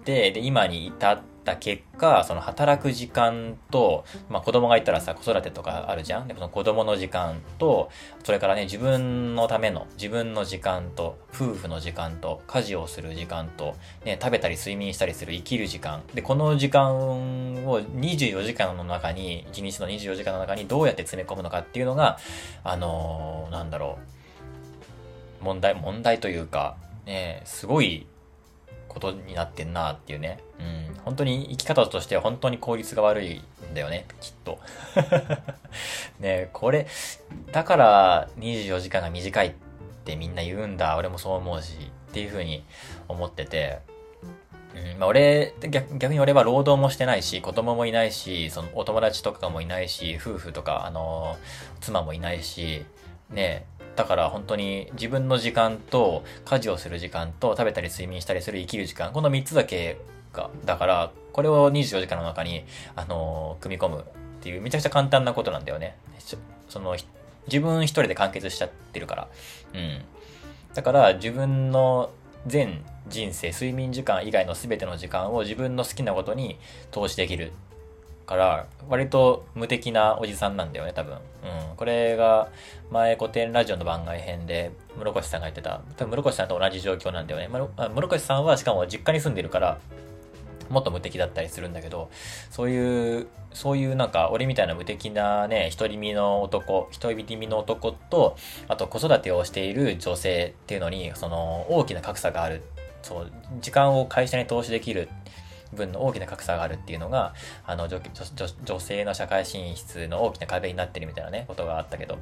て、で、今に至ってった結果、その働く時間と、まあ子供がいたらさ、子育てとかあるじゃん？でその子供の時間と、それからね、自分のための、自分の時間と、夫婦の時間と、家事をする時間と、ね、食べたり睡眠したりする生きる時間。で、この時間を24時間の中に、1日の24時間の中にどうやって詰め込むのかっていうのが、あのー、なんだろう、問題、問題というか、ね、すごいことになってんなっていうね。うん。本当に生き方としては本当に効率が悪いんだよね、きっと。[LAUGHS] ねこれ、だから24時間が短いってみんな言うんだ。俺もそう思うし。っていうふうに思ってて。うん、まあ俺、逆逆に俺は労働もしてないし、子供もいないし、そのお友達とかもいないし、夫婦とか、あの妻もいないし、ねだから本当に自分の時間と家事をする時間と食べたり睡眠したりする生きる時間、この3つだけが、だから、これを24時間の中に、あの、組み込むっていうめちゃくちゃ簡単なことなんだよね。その、自分一人で完結しちゃってるから。うん。だから自分の全人生、睡眠時間以外の全ての時間を自分の好きなことに投資できるから、割と無敵なおじさんなんだよね、多分。うん。これが、前古典ラジオの番外編で、室越さんが言ってた、多分室越さんと同じ状況なんだよね。室越さんはしかも実家に住んでるから、もっと無敵だったりするんだけど、そういう、そういうなんか、俺みたいな無敵なね、一人身の男、一人身の男と、あと子育てをしている女性っていうのに、その、大きな格差がある。そう、時間を会社に投資できる分の大きな格差があるっていうのが、あの女女性の社会進出の大きな壁になってるみたいなね、ことがあったけど、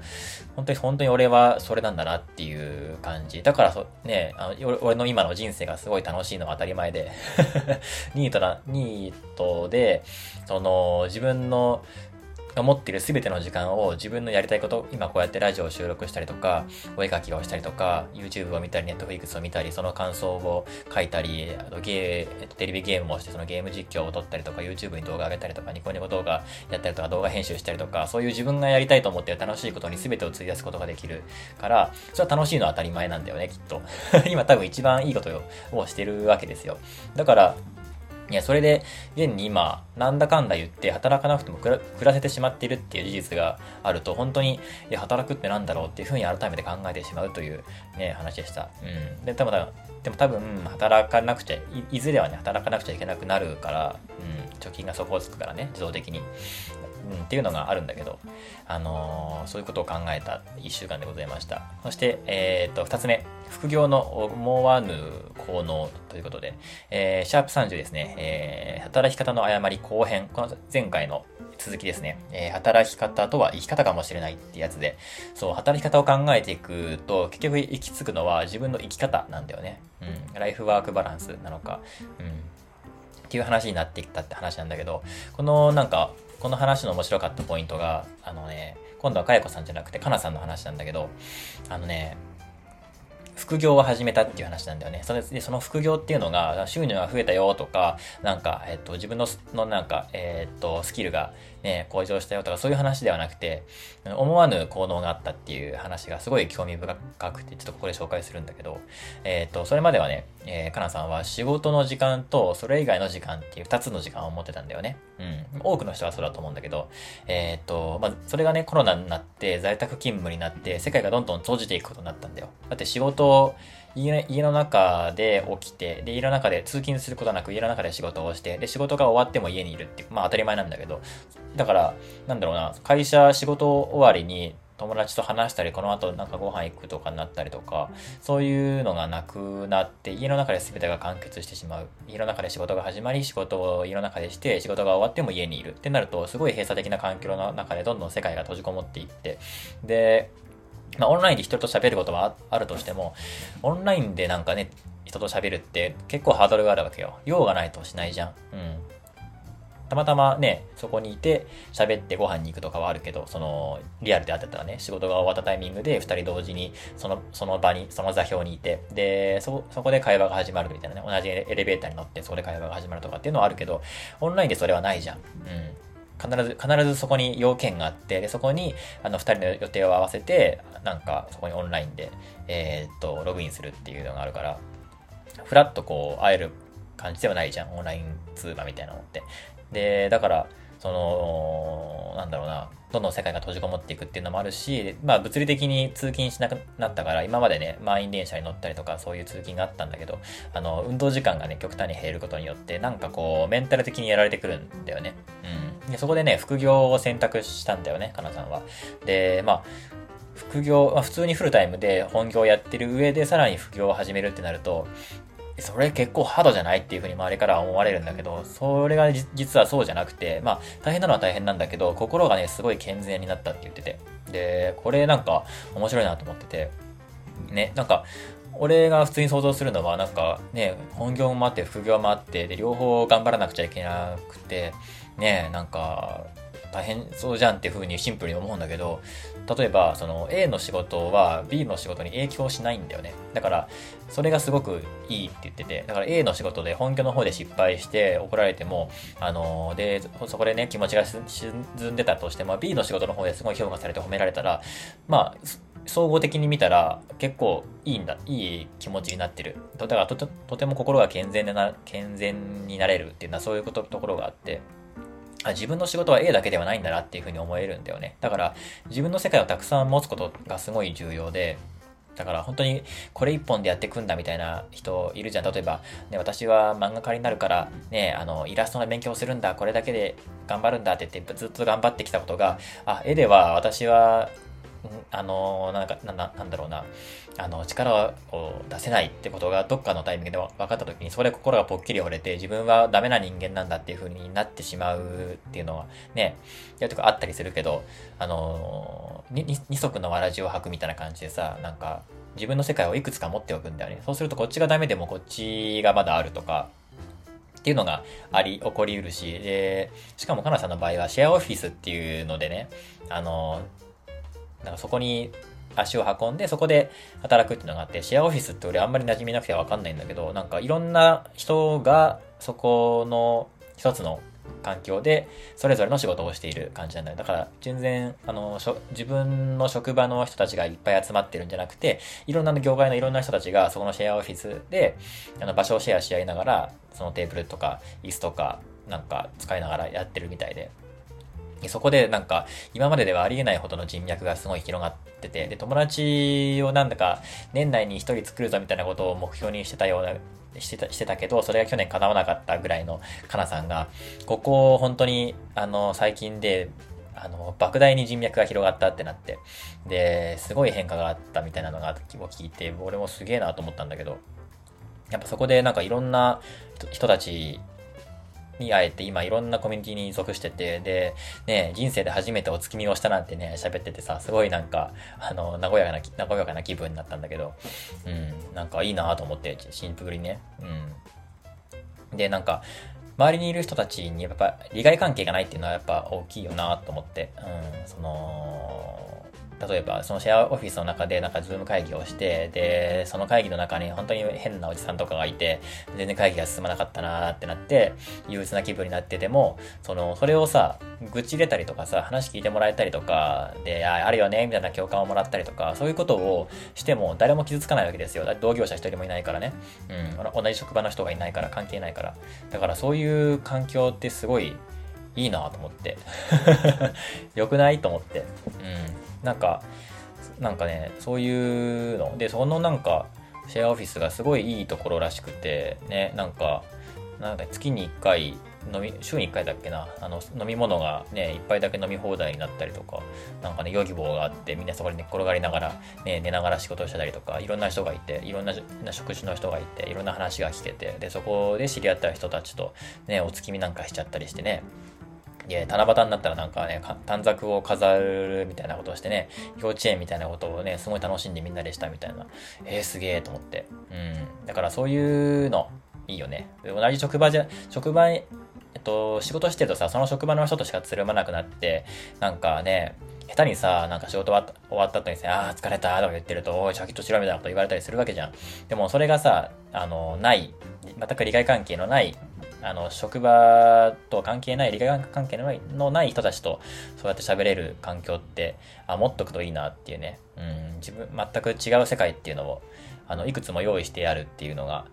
本当に本当に俺はそれなんだなっていう感じ。だからそ、ね、あの俺の今の人生がすごい楽しいのは当たり前で [LAUGHS] ニートな、ニートで、その自分の持ってる全ての時間を自分のやりたいこと、今こうやってラジオを収録したりとか、お絵描きをしたりとか、YouTube を見たり、Netflix を見たり、その感想を書いたり、あとゲー、テレビゲームをして、そのゲーム実況を撮ったりとか、YouTube に動画上げたりとか、ニコニコ動画やったりとか、動画編集したりとか、そういう自分がやりたいと思ってる楽しいことに全てを費やすことができるから、それは楽しいのは当たり前なんだよね、きっと。[LAUGHS] 今多分一番いいことをしてるわけですよ。だから、いや、それで、現に今、なんだかんだ言って働かなくても暮らせてしまっているっていう事実があると、本当に、いや、働くってなんだろうっていうふうに改めて考えてしまうというね、話でした。うん。で、多分、でも多分、働かなくちゃい、いずれはね、働かなくちゃいけなくなるから、うん、貯金が底をつくからね、自動的に。うん、っていうのがあるんだけど、あのー、そういうことを考えた1週間でございました。そして、えっ、と、2つ目、副業の思わぬ効能ということで、えー、シャープ30ですね、えー、働き方の誤り後編、この前回の続きですね、えー、働き方とは生き方かもしれないってやつで、そう、働き方を考えていくと、結局行き着くのは自分の生き方なんだよね。うん、ライフワークバランスなのか、うん、っていう話になってきたって話なんだけど、このなんか、この話の面白かったポイントが、あのね、今度はかやこさんじゃなくてかなさんの話なんだけど、あのね、副業を始めたっていう話なんだよね。それで、その副業っていうのが、収入が増えたよとか、なんか、えっと、自分の、のなんか、えっと、スキルがね、向上したよとか、そういう話ではなくて、思わぬ行動があったっていう話がすごい興味深くて、ちょっとここで紹介するんだけど、えっと、それまではね、えー、かなさんは仕事の時間と、それ以外の時間っていう二つの時間を持ってたんだよね。うん。多くの人はそうだと思うんだけど、えっと、まあ、それがね、コロナになって、在宅勤務になって、世界がどんどん閉じていくことになったんだよ。だって仕事家家の中で起きて、で、家の中で通勤することなく家の中で仕事をして、で、仕事が終わっても家にいるっていう、まあ当たり前なんだけど、だから、なんだろうな、会社、仕事終わりに友達と話したり、この後なんかご飯行くとかになったりとか、そういうのがなくなって、家の中で全てが完結してしまう。家の中で仕事が始まり、仕事を家の中でして、仕事が終わっても家にいるってなると、すごい閉鎖的な環境の中でどんどん世界が閉じこもっていって、で、まあ、オンラインで人と喋ることはあるとしても、オンラインでなんかね、人と喋るって結構ハードルがあるわけよ。用がないとしないじゃん。うん。たまたまね、そこにいて喋ってご飯に行くとかはあるけど、その、リアルで会ってたらね、仕事が終わったタイミングで二人同時に、その、その場に、その座標にいて、で、そ、そこで会話が始まるみたいなね、同じエレベーターに乗ってそこで会話が始まるとかっていうのはあるけど、オンラインでそれはないじゃん。うん。必ず、必ずそこに要件があって、で、そこに、あの、二人の予定を合わせて、なんか、そこにオンラインで、えー、っと、ログインするっていうのがあるから、ふらっとこう、会える感じではないじゃん。オンライン通話みたいなのって。で、だから、その、なんだろうな、どんどん世界が閉じこもっていくっていうのもあるし、まあ物理的に通勤しなくなったから、今までね、満員電車に乗ったりとかそういう通勤があったんだけど、あの、運動時間がね、極端に減ることによって、なんかこう、メンタル的にやられてくるんだよね。うん。で、そこでね、副業を選択したんだよね、かなさんは。で、まあ、副業、まあ、普通にフルタイムで本業をやってる上でさらに副業を始めるってなると、それ結構ハードじゃないっていうふうに周りからは思われるんだけど、それが実はそうじゃなくて、まあ大変なのは大変なんだけど、心がね、すごい健全になったって言ってて。で、これなんか面白いなと思ってて、ね、なんか、俺が普通に想像するのは、なんかね、本業もあって副業もあって、で、両方頑張らなくちゃいけなくて、ね、なんか、大変そうじゃんっていう風にシンプルに思うんだけど、例えば、その A の仕事は B の仕事に影響しないんだよね。だから、それがすごくいいって言ってて、だから A の仕事で本業の方で失敗して怒られても、あの、で、そこでね、気持ちが沈んでたとしても、B の仕事の方ですごい評価されて褒められたら、まあ、総合的に見たら結構いいんだ、いい気持ちになってる。だからとても心が健全でな、健全になれるっていうのはそういうこと、ところがあって、あ自分の仕事は A だけではないんだなっていうふうに思えるんだよね。だから自分の世界をたくさん持つことがすごい重要で、だから本当にこれ一本でやってくんだみたいな人いるじゃん。例えば、ね、私は漫画家になるから、ね、あの、イラストの勉強するんだ、これだけで頑張るんだって言ってずっと頑張ってきたことが、あ、絵では私はあのなんかななんだろうなあの力を出せないってことがどっかのタイミングで分かった時にそれ心がぽっきり折れて自分はダメな人間なんだっていう風になってしまうっていうのはねやとかあったりするけどあの二足のわらじを履くみたいな感じでさなんか自分の世界をいくつか持っておくんだよね。そうするとこっちがダメでもこっちがまだあるとかっていうのがあり、起こりうるし、で、しかもかなさんの場合はシェアオフィスっていうのでね、あの、なんかそこに足を運んで、そこで働くっていうのがあって、シェアオフィスって俺あんまり馴染みなくてわかんないんだけど、なんかいろんな人がそこの一つの環境でそれぞれの仕事をしている感じなんだよ。だから全然、あの、自分の職場の人たちがいっぱい集まってるんじゃなくて、いろんな業界のいろんな人たちがそこのシェアオフィスで、あの場所をシェアし合いながら、そのテーブルとか椅子とかなんか使いながらやってるみたいで。そこでなんか、今までではありえないほどの人脈がすごい広がってて、で、友達をなんだか、年内に一人作るぞみたいなことを目標にしてたような、してた、してたけど、それが去年叶わなかったぐらいのかなさんが、ここ、本当に、あの、最近で、あの、莫大に人脈が広がったってなって、で、すごい変化があったみたいなのがを聞いて、俺もすげえなと思ったんだけど、やっぱそこでなんかいろんな人たちに会えて、今いろんなコミュニティに属してて、で、ね、人生で初めてお月見をしたなんてね、喋っててさ、すごいなんか、あの、和やかな、和やかな気分になったんだけど、うん、なんかいいなと思って、シンプルにね、うん。で、なんか、周りにいる人たちにやっぱ利害関係がないっていうのはやっぱ大きいよなと思って、うん、その、例えばそのシェアオフィスの中でなんかズーム会議をして、で、その会議の中に本当に変なおじさんとかがいて、全然会議が進まなかったなーってなって、憂鬱な気分になってても、その、それをさ、愚痴れたりとかさ、話聞いてもらえたりとか、で、ああるよね、みたいな共感をもらったりとか、そういうことをしても誰も傷つかないわけですよ。同業者一人もいないからね。うん、同じ職場の人がいないから、関係ないから。だからそういう環境ってすごいいいなと思って。[LAUGHS] 良くないと思って。うん。なんか、なんかね、そういうの。で、そのなんか、シェアオフィスがすごいいいところらしくて、ね、なんか、なんか月に1回、飲み、週に1回だっけな、あの、飲み物がね、1杯だけ飲み放題になったりとか、なんかね、ヨギボーがあって、みんなそこに寝転がりながら、ね、寝ながら仕事をしたりとか、いろんな人がいて、いろんな職種の人がいて、いろんな話が聞けて、で、そこで知り合った人たちと、ね、お月見なんかしちゃったりしてね、で、七夕になったらなんかね、短冊を飾るみたいなことをしてね、幼稚園みたいなことをね、すごい楽しんでみんなでしたみたいな。えー、すげえと思って。うん。だからそういうの、いいよね。同じ職場じゃ、職場えっと、仕事してるとさ、その職場の人としかつるまなくなって、なんかね、下手にさ、なんか仕事終わった後にさ、ああ、疲れたとか言ってると、おい、シャキッとしろみたいなこと言われたりするわけじゃん。でもそれがさ、あの、ない、全く利害関係のないあの、職場と関係ない、利害関係のない人たちと、そうやって喋れる環境って、あ、持っとくといいなっていうね、うん、自分、全く違う世界っていうのを、あの、いくつも用意してやるっていうのが、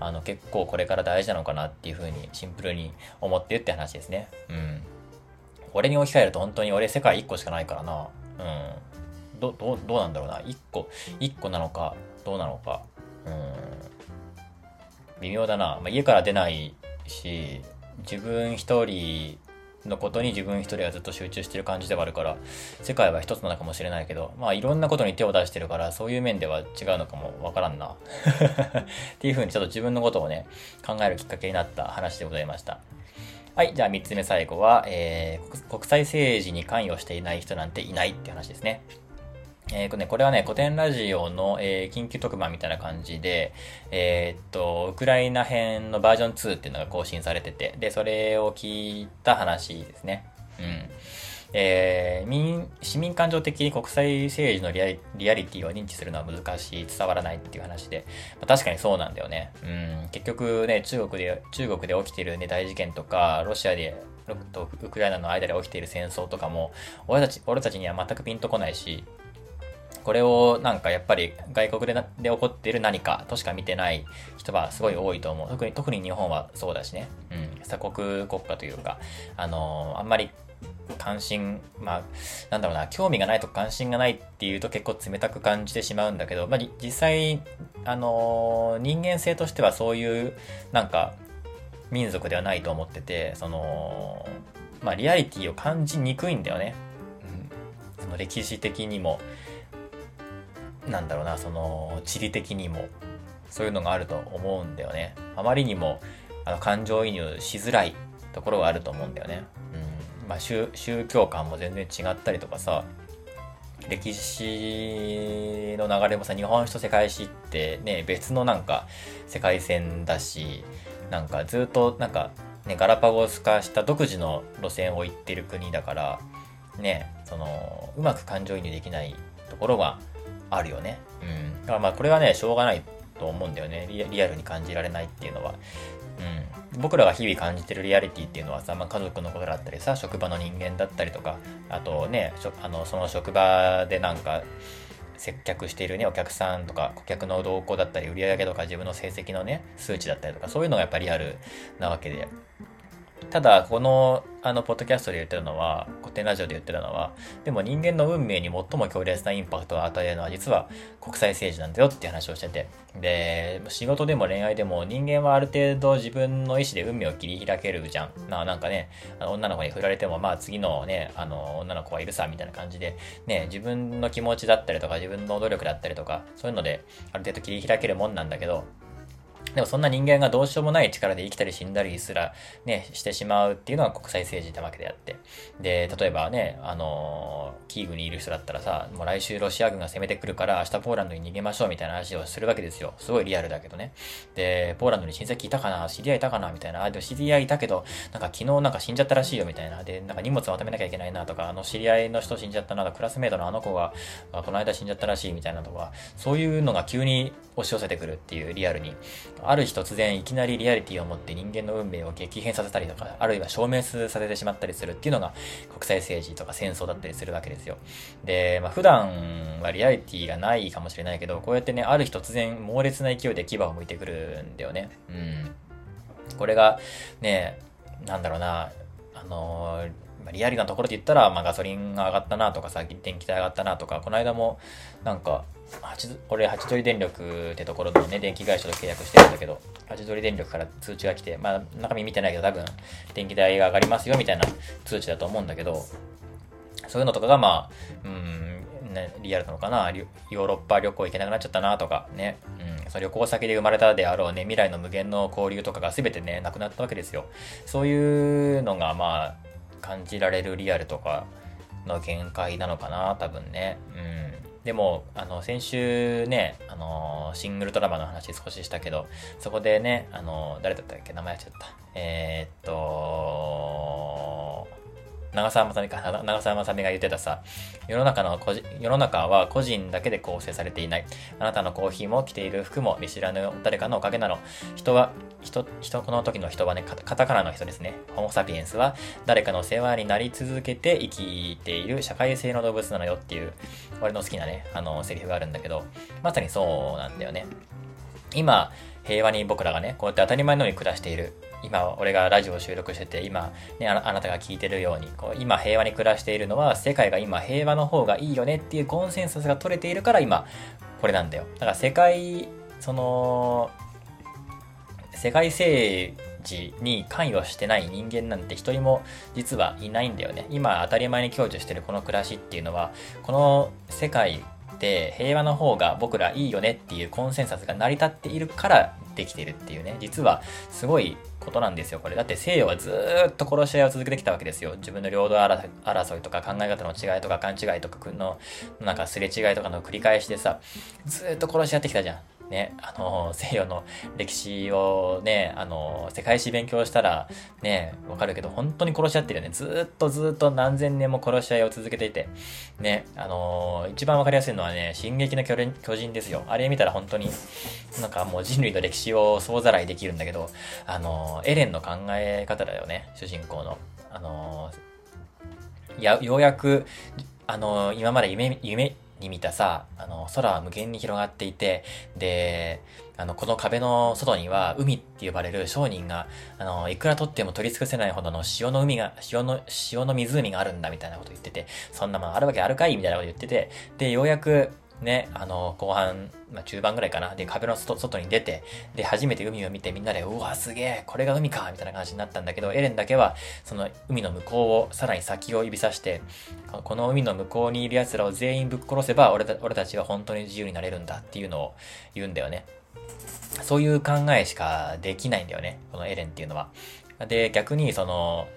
あの、結構これから大事なのかなっていうふうに、シンプルに思ってるって話ですね。うん。俺に置き換えると本当に俺世界1個しかないからな。うん。ど、どう、どうなんだろうな。1個、1個なのか、どうなのか。うん。微妙だな。まあ、家から出ないし自分一人のことに自分一人はずっと集中してる感じではあるから世界は一つなのかもしれないけどまあいろんなことに手を出してるからそういう面では違うのかもわからんな。[LAUGHS] っていう風にちょっと自分のことをね考えるきっかけになった話でございました。はいじゃあ3つ目最後は、えー、国際政治に関与していない人なんていないって話ですね。えー、ね、これはね、古典ラジオの、えー、緊急特番みたいな感じで、えー、っと、ウクライナ編のバージョン2っていうのが更新されてて、で、それを聞いた話ですね。うん。えー、民、市民感情的に国際政治のリアリアリティを認知するのは難しい、伝わらないっていう話で、まあ、確かにそうなんだよね。うん、結局ね、中国で、中国で起きてるね、大事件とか、ロシアで、とウクライナの間で起きている戦争とかも、俺たち、俺たちには全くピンとこないし、これをなんかやっぱり外国でで起こっている何かとしか見てない人はすごい多いと思う。特に、特に日本はそうだしね。うん。鎖国国家というか、あのー、あんまり関心、まあ、なんだろうな、興味がないと関心がないっていうと結構冷たく感じてしまうんだけど、まあ、実際、あのー、人間性としてはそういう、なんか、民族ではないと思ってて、その、まあ、リアリティを感じにくいんだよね。うん。その歴史的にも、なんだろうな、その、地理的にも、そういうのがあると思うんだよね。あまりにも、あの、感情移入しづらいところがあると思うんだよね。うん。まあ、宗教観も全然違ったりとかさ、歴史の流れもさ、日本史と世界史ってね、別のなんか世界線だし、なんかずっとなんかね、ガラパゴス化した独自の路線を行ってる国だから、ね、その、うまく感情移入できないところがあるよね。うん。だからまあこれはね、しょうがないと思うんだよね。リアルに感じられないっていうのは。うん。僕らが日々感じてるリアリティっていうのはさ、まあ、家族のことだったりさ、職場の人間だったりとか、あとね、あのその職場でなんか、接客しているね、お客さんとか、顧客の動向だったり、売り上げとか自分の成績のね、数値だったりとか、そういうのがやっぱりリアルなわけで、ただ、この、あの、ポッドキャストで言ってるのは、古典ラジオで言ってるのは、でも人間の運命に最も強烈なインパクトを与えるのは、実は国際政治なんだよっていう話をしてて。で、仕事でも恋愛でも人間はある程度自分の意思で運命を切り開けるじゃん。まあなんかね、あの女の子に振られても、まあ次のね、あの、女の子はいるさ、みたいな感じで、ね、自分の気持ちだったりとか、自分の努力だったりとか、そういうので、ある程度切り開けるもんなんだけど、でもそんな人間がどうしようもない力で生きたり死んだりすらね、してしまうっていうのが国際政治ってわけであって。で、例えばね、あのー、キーウにいる人だったらさ、もう来週ロシア軍が攻めてくるから明日ポーランドに逃げましょうみたいな話をするわけですよ。すごいリアルだけどね。で、ポーランドに親戚いたかな？知り合いいたかな？みたいな。あ、でも知り合いいたけど、なんか昨日なんか死んじゃったらしいよみたいな。で、なんか荷物まとめなきゃいけないなとか、あの知り合いの人死んじゃったなとか、クラスメイトのあの子が、この間死んじゃったらしいみたいなとか、そういうのが急に押し寄せてくるっていうリアルに。ある日突然いきなりリアリティを持って人間の運命を激変させたりとか、あるいは消滅させてしまったりするっていうのが国際政治とか戦争だったりするわけですよ。で、まあ、普段はリアリティがないかもしれないけど、こうやってね、ある日突然猛烈な勢いで牙を向いてくるんだよね。うん。これが、ね、なんだろうな、あのーリアルなところで言ったら、まあ、ガソリンが上がったなとかさ、電気代上がったなとか、この間も、なんか、俺、ハチドリ電力ってところのね、電気会社と契約してるんだけど、ハチドリ電力から通知が来て、まあ、中身見てないけど、多分、電気代が上がりますよ、みたいな通知だと思うんだけど、そういうのとかが、まあ、うん、ね、リアルなのかな、ヨーロッパ旅行行けなくなっちゃったなとか、ね、うん、その旅行先で生まれたであろうね、未来の無限の交流とかが全てね、なくなったわけですよ。そういうのが、まあ、感じられるリアルとかの限界なのかな、多分ね。うん。でも、あの、先週ね、あの、シングルドラマの話少ししたけど、そこでね、あの、誰だったっけ？名前やっちゃった。えー、っと、長澤まさみか、長澤まさみが言ってたさ、世の中の個人、世の中は個人だけで構成されていない。あなたのコーヒーも着ている服も見知らぬ誰かのおかげなの。人は、人、人、この時の人はね、カタカナの人ですね。ホモサピエンスは誰かの世話になり続けて生きている社会性の動物なのよっていう、俺の好きなね、あの、セリフがあるんだけど、まさにそうなんだよね。今、平和に僕らがね、こうやって当たり前のように暮らしている。今、俺がラジオを収録してて、今、ね、あなたが聞いてるように、こう今平和に暮らしているのは、世界が今平和の方がいいよねっていうコンセンサスが取れているから、今、これなんだよ。だから世界、その、世界政治に関与してない人間なんて一人も実はいないんだよね。今当たり前に享受してるこの暮らしっていうのは、この世界で平和の方が僕らいいよねっていうコンセンサスが成り立っているからできてるっていうね、実はすごいことなんですよ、これ。だって西洋はずっと殺し合いを続けてきたわけですよ。自分の領土争いとか考え方の違いとか勘違いとかの、なんかすれ違いとかの繰り返しでさ、ずっと殺し合ってきたじゃん。ね、あの、[LAUGHS] 西洋の歴史をね、あの、世界史勉強したら、ね、わかるけど、本当に殺し合ってるよね。ずっとずっと何千年も殺し合いを続けていて、ね、あの、一番わかりやすいのはね、進撃の巨人ですよ。あれ見たら本当に、なんかもう人類の歴史を総ざらいできるんだけど、あの、エレンの考え方だよね、主人公の。あの、や、ようやく、あの、今まで夢、夢、に見たさ、あの、空は無限に広がっていて、で、あの、この壁の外には海って呼ばれる商人が、あの、いくら取っても取り尽くせないほどの潮の海が、塩の、塩の湖があるんだみたいなこと言ってて、そんなもんあるわけあるかいみたいなこと言ってて、で、ようやく、ね、あの、後半、まあ、中盤ぐらいかな。で、壁の外に出て、で、初めて海を見てみんなで、うわ、すげえ、これが海かみたいな感じになったんだけど、エレンだけは、その海の向こうを、さらに先を指さして、この海の向こうにいる奴らを全員ぶっ殺せば、俺た俺たちは本当に自由になれるんだっていうのを言うんだよね。そういう考えしかできないんだよね。このエレンっていうのは。で、逆に、その、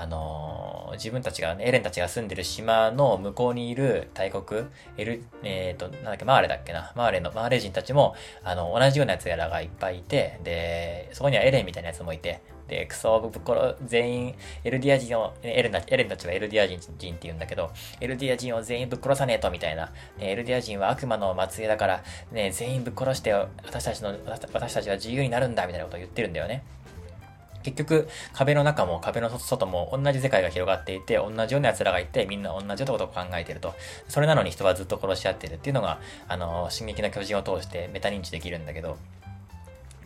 あのー、自分たちが、ね、エレンたちが住んでる島の向こうにいる大国、エル、えっ、ー、と、なんだっけ、マーレだっけな。マーレの、マーレ人たちも、あの、同じような奴らがいっぱいいて、で、そこにはエレンみたいな奴もいて、で、クソ、ぶっ殺、全員、エルディア人を、エレンエレンたちはエルディア人って言うんだけど、エルディア人を全員ぶっ殺さねえと、みたいな。エルディア人は悪魔の末裔だから、ね、全員ぶっ殺して、私たちの、私たちは自由になるんだ、みたいなことを言ってるんだよね。結局、壁の中も壁の外も同じ世界が広がっていて、同じような奴らがいて、みんな同じようなことを考えてると。それなのに人はずっと殺し合ってるっていうのが、あの、進撃の巨人を通してメタ認知できるんだけど、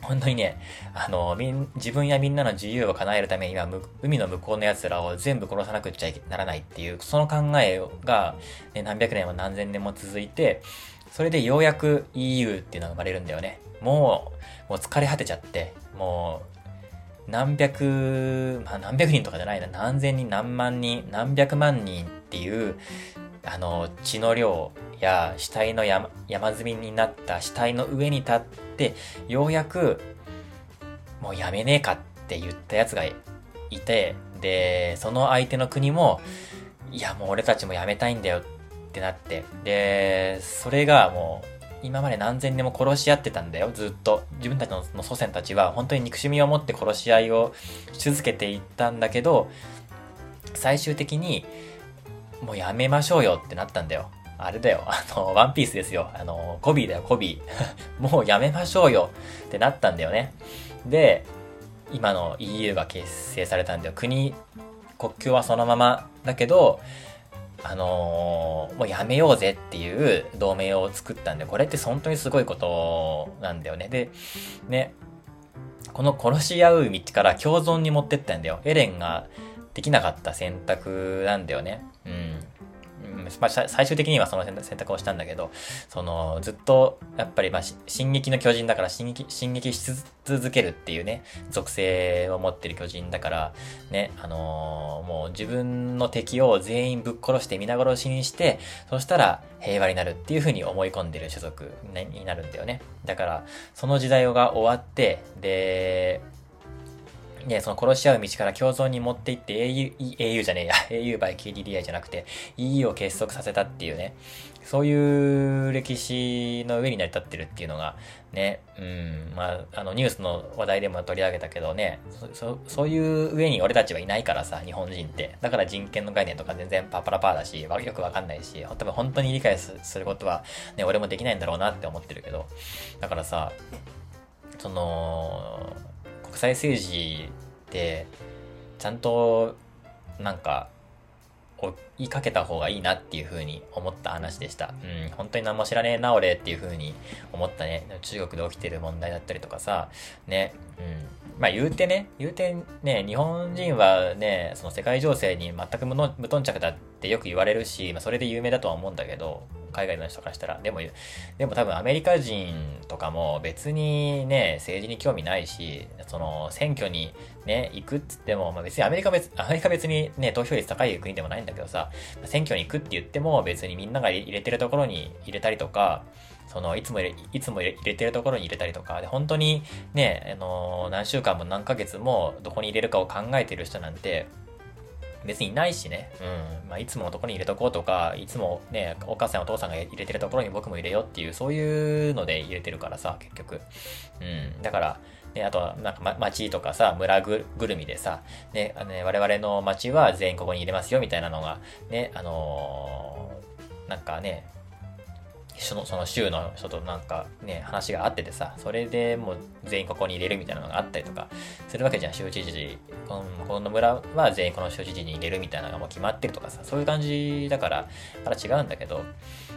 本当にね、あの、みん、自分やみんなの自由を叶えるためには、海の向こうの奴らを全部殺さなくちゃならないっていう、その考えが、ね、何百年も何千年も続いて、それでようやく EU っていうのが生まれるんだよね。もう、もう疲れ果てちゃって、もう、何百、まあ、何百人とかじゃないな、何千人、何万人、何百万人っていう、あの、血の量や死体の山山積みになった死体の上に立って、ようやく、もうやめねえかって言ったやつがいて、で、その相手の国も、いや、もう俺たちもやめたいんだよってなって、で、それがもう、今まで何千年も殺し合ってたんだよ、ずっと。自分たちの祖先たちは本当に憎しみを持って殺し合いをし続けていったんだけど、最終的に、もうやめましょうよってなったんだよ。あれだよ。あの、ワンピースですよ。あの、コビーだよ、コビー。[LAUGHS] もうやめましょうよってなったんだよね。で、今の EU が結成されたんだよ。国、国境はそのままだけど、あのー、もうやめようぜっていう同盟を作ったんで、これって本当にすごいことなんだよね。で、ね、この殺し合う道から共存に持ってったんだよ。エレンができなかった選択なんだよね。うん。まあ、最終的にはその選択をしたんだけど、その、ずっと、やっぱり、まあ、進撃の巨人だから進撃、進撃し続けるっていうね、属性を持ってる巨人だから、ね、あのー、もう自分の敵を全員ぶっ殺して皆殺しにして、そしたら平和になるっていう風に思い込んでる種族になるんだよね。だから、その時代が終わって、で、ね、その殺し合う道から共存に持っていって au、au じゃねえや、au by KDDI じゃなくて EU を結束させたっていうね、そういう歴史の上に成り立ってるっていうのが、ね、うん、まあ、あの、ニュースの話題でも取り上げたけどね、そ、そういう上に俺たちはいないからさ、日本人って。だから人権の概念とか全然パパラパーだし、よくわかんないし、多分本当に理解することは、ね、俺もできないんだろうなって思ってるけど、だからさ、その、国際政治ってちゃんとなんか言いかけた方がいいなっていう風に思った話でした。うん、本当に何も知らねえな、俺っていう風に思ったね。中国で起きてる問題だったりとかさ、ね、うん。まあ言うてね、言うてね、日本人はね、その世界情勢に全く無頓着だってよく言われるし、まあそれで有名だとは思うんだけど、海外の人からしたら。でも、でも多分アメリカ人とかも別にね、政治に興味ないし、その選挙にね、行くっつっても、まあ別にアメリカ別、アメリカ別にね、投票率高い国でもないんだけどさ、選挙に行くって言っても別にみんなが入れてるところに入れたりとか、その、いつも入れ、いつも入れてるところに入れたりとか、で、本当にね、あの、何週間も何ヶ月もどこに入れるかを考えてる人なんて、別にいないしね。うん。まあ、いつものところに入れとこうとか、いつもね、お母さんお父さんが入れてるところに僕も入れようっていう、そういうので入れてるからさ、結局。うん。だから、ね、あとは、なんか、ま、町とかさ、村ぐるみでさ、ね、あのね、我々の町は全員ここに入れますよ、みたいなのが、ね、あのー、なんかね、そのその州の人となんかね、話があっててさ、それでもう全員ここに入れるみたいなのがあったりとかするわけじゃん、州知事。このこの村は全員この州知事に入れるみたいなのがもう決まってるとかさ、そういう感じだから、まだ違うんだけど、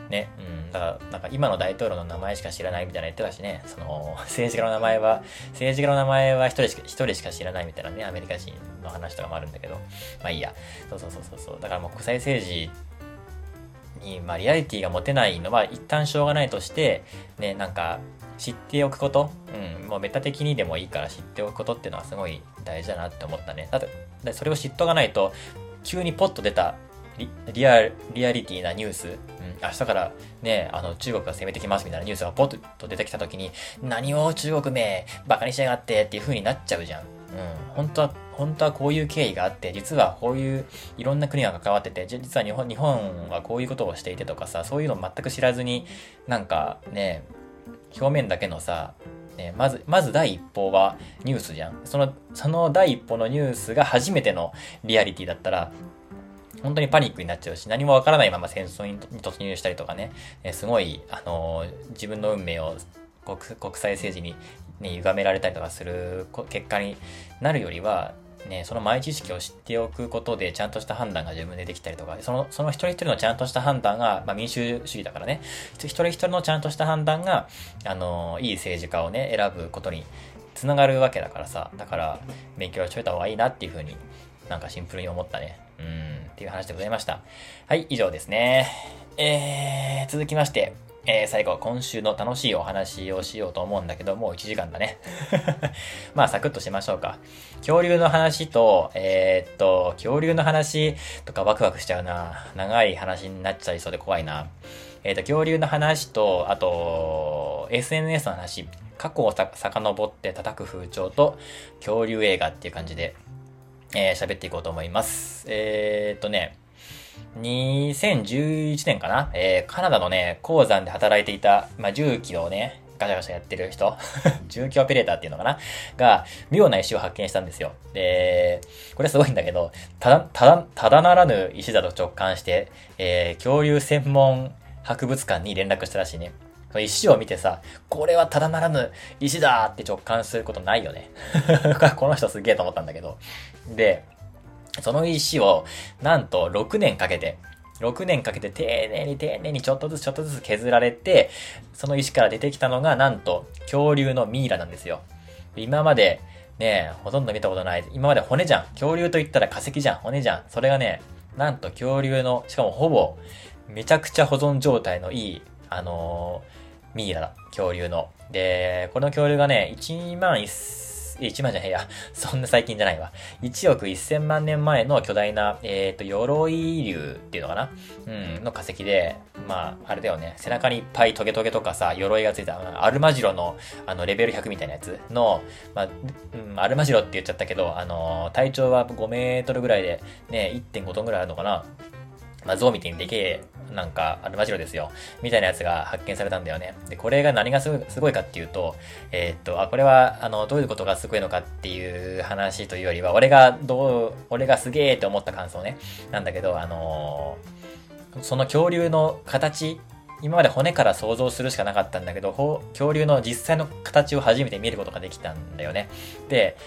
ね、うん、だから、なんか今の大統領の名前しか知らないみたいな言ってたしね、その、政治家の名前は、政治家の名前は一人しか、一人しか知らないみたいなね、アメリカ人の話とかもあるんだけど、まあいいや。そうそうそうそう。だからもう国際政治に、まあ、リアリティが持てないのは一旦しょうがないとして、ね、なんか、知っておくこと、うん、もうメタ的にでもいいから知っておくことっていうのはすごい大事だなって思ったね。だって、それを知っとかないと、急にポッと出たリリアリアリティなニュース、うん、明日からね、あの中国が攻めてきますみたいなニュースがポッと出てきた時に、何を中国め、バカにしやがってっていう風になっちゃうじゃん。うん、本当は本当はこういう経緯があって、実はこういういろんな国が関わってて、実は日本、日本はこういうことをしていてとかさ、そういうの全く知らずに、なんかね、表面だけのさ、ね、まず、まず第一報はニュースじゃん。その、その第一報のニュースが初めてのリアリティだったら、本当にパニックになっちゃうし、何もわからないまま戦争に突入したりとかね、すごい、あのー、自分の運命を国際政治に、ね、歪められたりとかする結果になるよりは、ね、その前知識を知っておくことで、ちゃんとした判断が自分でできたりとか、その、その一人一人のちゃんとした判断が、まあ民主主義だからね、一人一人のちゃんとした判断が、あの、いい政治家をね、選ぶことにつながるわけだからさ、だから、勉強しといた方がいいなっていうふうになんかシンプルに思ったね。うん、っていう話でございました。はい、以上ですね。えー、続きまして、えー、最後、今週の楽しいお話をしようと思うんだけど、もう1時間だね。[LAUGHS] まあ、サクッとしましょうか。恐竜の話と、えー、っと、恐竜の話とかワクワクしちゃうな。長い話になっちゃいそうで怖いな。えー、っと、恐竜の話と、あと、SNS の話、過去をさ遡って叩く風潮と、恐竜映画っていう感じで、えー、喋っていこうと思います。えー、っとね、2011年かな？えー、カナダのね、鉱山で働いていた、まあ、重機をね、ガシャガシャやってる人？[LAUGHS] 重機オペレーターっていうのかな？が、妙な石を発見したんですよ。で、これすごいんだけど、ただ、ただ、ただならぬ石だと直感して、えー、恐竜専門博物館に連絡したらしいね。石を見てさ、これはただならぬ石だって直感することないよね。[LAUGHS] この人すげえと思ったんだけど。で、その石を、なんと6年かけて、6年かけて丁寧に丁寧にちょっとずつちょっとずつ削られて、その石から出てきたのが、なんと、恐竜のミイラなんですよ。今まで、ねほとんど見たことない。今まで骨じゃん。恐竜と言ったら化石じゃん。骨じゃん。それがね、なんと恐竜の、しかもほぼ、めちゃくちゃ保存状態のいい、あのー、ミイラだ。恐竜の。で、この恐竜がね、1万1000 1万じゃねえや。[LAUGHS] そんな最近じゃないわ。1億1000万年前の巨大な、えっ、ー、と、鎧竜っていうのかな？うん、の化石で、まあ、あれだよね。背中にいっぱいトゲトゲとかさ、鎧がついた、アルマジロの、あの、レベル100みたいなやつの、まあ、うん、アルマジロって言っちゃったけど、あの、体長は5メートルぐらいで、ね、1.5トンぐらいあるのかな？まあ、象みたいにでけえ、なんか、アルマジロですよ。みたいなやつが発見されたんだよね。で、これが何がすごいかっていうと、えー、っと、あ、これは、あの、どういうことがすごいのかっていう話というよりは、俺がどう、俺がすげえって思った感想ね。なんだけど、あのー、その恐竜の形、今まで骨から想像するしかなかったんだけど、恐竜の実際の形を初めて見ることができたんだよね。で、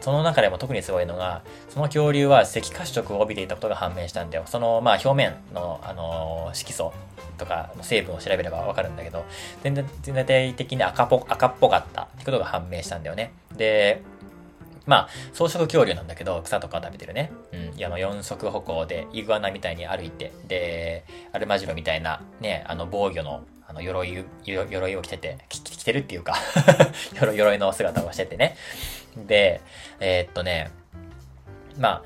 その中でも特にすごいのが、その恐竜は赤褐色を帯びていたことが判明したんだよ。その、まあ、表面の、あのー、色素とかの成分を調べればわかるんだけど、全然、全体的に赤っぽ、赤っぽかったってことが判明したんだよね。で、まあ、草食恐竜なんだけど、草とか食べてるね。うん。あの、四足歩行で、イグアナみたいに歩いて、で、アルマジロみたいな、ね、あの、防御の、あの、鎧、鎧を着てて、着てるっていうか [LAUGHS] 鎧の姿をしててね。で、えー、っとね、まあ、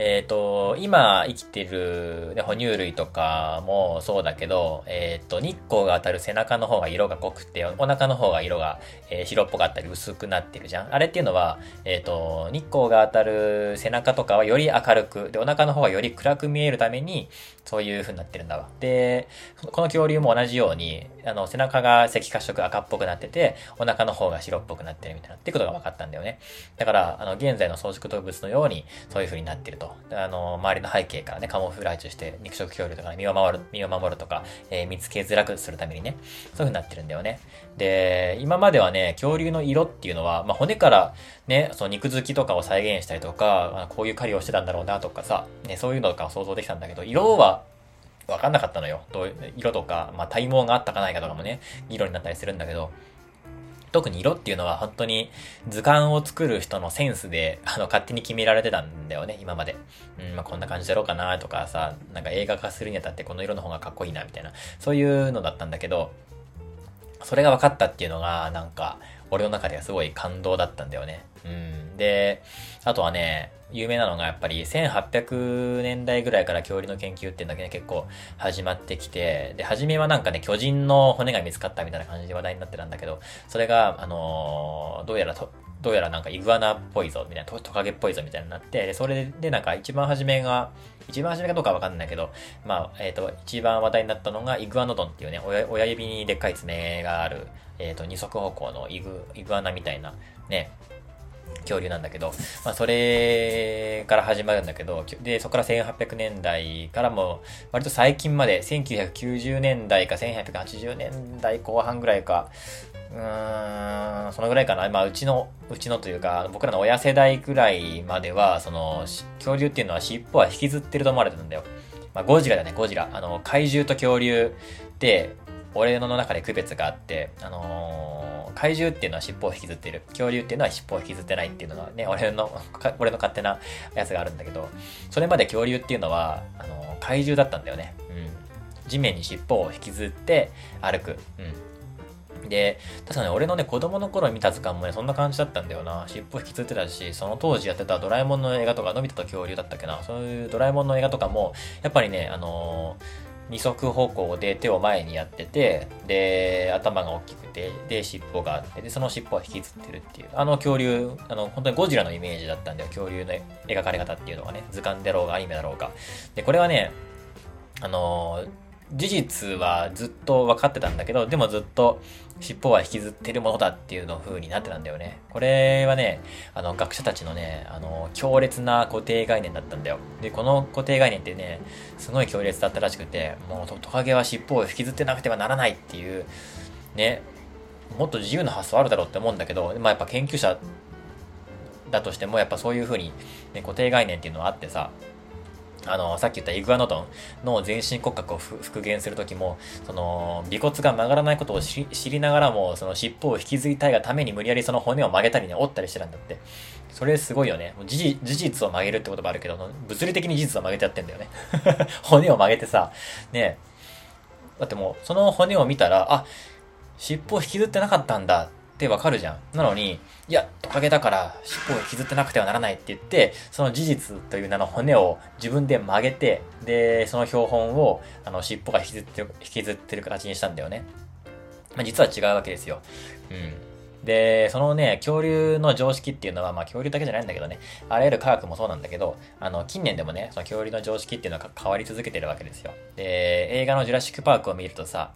えっ、ー、と、今生きてる、ね、哺乳類とかもそうだけど、えっ、ー、と、日光が当たる背中の方が色が濃くて、お腹の方が色が、えー、白っぽかったり薄くなってるじゃん。あれっていうのは、えっ、と、日光が当たる背中とかはより明るく、で、お腹の方がより暗く見えるために、そういう風になってるんだわ。で、この恐竜も同じように、あの、背中が赤褐色赤っぽくなってて、お腹の方が白っぽくなってるみたいなってことが分かったんだよね。だから、あの、現在の草食動物のように、そういう風になってると。あの、周りの背景からね、カモフラージュして肉食恐竜とか、ね、身を守る、身を守るとか、えー、見つけづらくするためにね、そういう風になってるんだよね。で、今まではね、恐竜の色っていうのは、まあ、骨からね、その肉付きとかを再現したりとか、こういう狩りをしてたんだろうなとかさ、ね、そういうのとか想像できたんだけど、色はわかんなかったのよ。どういう色とか、まあ、体毛があったかないかとかもね、議論になったりするんだけど、特に色っていうのは本当に図鑑を作る人のセンスで、[LAUGHS] あの、勝手に決められてたんだよね、今まで。うん、まあ、こんな感じだろうかなとかさ、なんか映画化するにあたってこの色の方がかっこいいな、みたいな。そういうのだったんだけど、それが分かったっていうのが、なんか、俺の中ではすごい感動だったんだよね。うん。で、あとはね、有名なのがやっぱり1800年代ぐらいから恐竜の研究っていうのがね、結構始まってきて、で、初めはなんかね、巨人の骨が見つかったみたいな感じで話題になってたんだけど、それが、あのー、どうやらと、どうやらなんかイグアナっぽいぞ、みたいな、トカゲっぽいぞ、みたいになって、で、それでなんか一番初めが、一番初めかどうかわかんないけど、まあ、えっ、ー、と、一番話題になったのがイグアノドンっていうね、親親指にでっかい爪がある、えっ、ー、と、二足歩行のイグ、イグアナみたいな、ね、恐竜なんだけど、まあ、それから始まるんだけど、で、そこから1800年代からも、割と最近まで、1990年代か1880年代後半ぐらいか、うーん、そのぐらいかな。まあ、うちの、うちのというか、僕らの親世代ぐらいまでは、その、恐竜っていうのは尻尾は引きずってると思われてるんだよ。まあ、ゴジラだね、ゴジラ。あの、怪獣と恐竜って、俺の中で区別があって、あのー、怪獣っていうのは尻尾を引きずってる。恐竜っていうのは尻尾を引きずってないっていうのはね、俺の、俺の勝手なやつがあるんだけど、それまで恐竜っていうのは、あの、怪獣だったんだよね。うん。地面に尻尾を引きずって歩く。うん。で、確かね、俺のね、子供の頃見た図鑑もね、そんな感じだったんだよな。尻尾引きずってたし、その当時やってたドラえもんの映画とか、のび太と恐竜だったっけな。そういうドラえもんの映画とかも、やっぱりね、あのー二足歩行で手を前にやってて、で、頭が大きくて、で、尻尾があって、で、その尻尾は引きずってるっていう。あの恐竜、あの、本当にゴジラのイメージだったんだよ。恐竜の描かれ方っていうのがね、図鑑だろうがアニメだろうが。で、これはね、あの事実はずっと分かってたんだけど、でもずっと尻尾は引きずってるものだっていうの風になってたんだよね。これはね、あの、学者たちのね、あの、強烈な固定概念だったんだよ。で、この固定概念ってね、すごい強烈だったらしくて、もうトカゲは尻尾を引きずってなくてはならないっていう、ね、もっと自由な発想あるだろうって思うんだけど、まあやっぱ研究者だとしても、やっぱそういう風に、ね、固定概念っていうのはあってさ、あの、さっき言ったイグアノドンの全身骨格を復元するときも、その、尾骨が曲がらないことを知りながらも、その尻尾を引きずりたいがために無理やりその骨を曲げたりね、折ったりしてたんだって。それすごいよね。事実を曲げるってこともあるけど、物理的に事実を曲げてやってんだよね。骨を曲げてさ、ねだってもう、その骨を見たら、あ、尻尾を引きずってなかったんだってわかるじゃん。なのに、いや、トカゲだから尻尾を引きずってなくてはならないって言って、その事実という名の骨を自分で曲げて、で、その標本を、あの、尻尾が引きずってる、引きずってる形にしたんだよね。まあ、実は違うわけですよ。うん。で、そのね、恐竜の常識っていうのは、まあ恐竜だけじゃないんだけどね、あらゆる科学もそうなんだけど、あの、近年でもね、その恐竜の常識っていうのが変わり続けてるわけですよ。で、映画のジュラシックパークを見るとさ、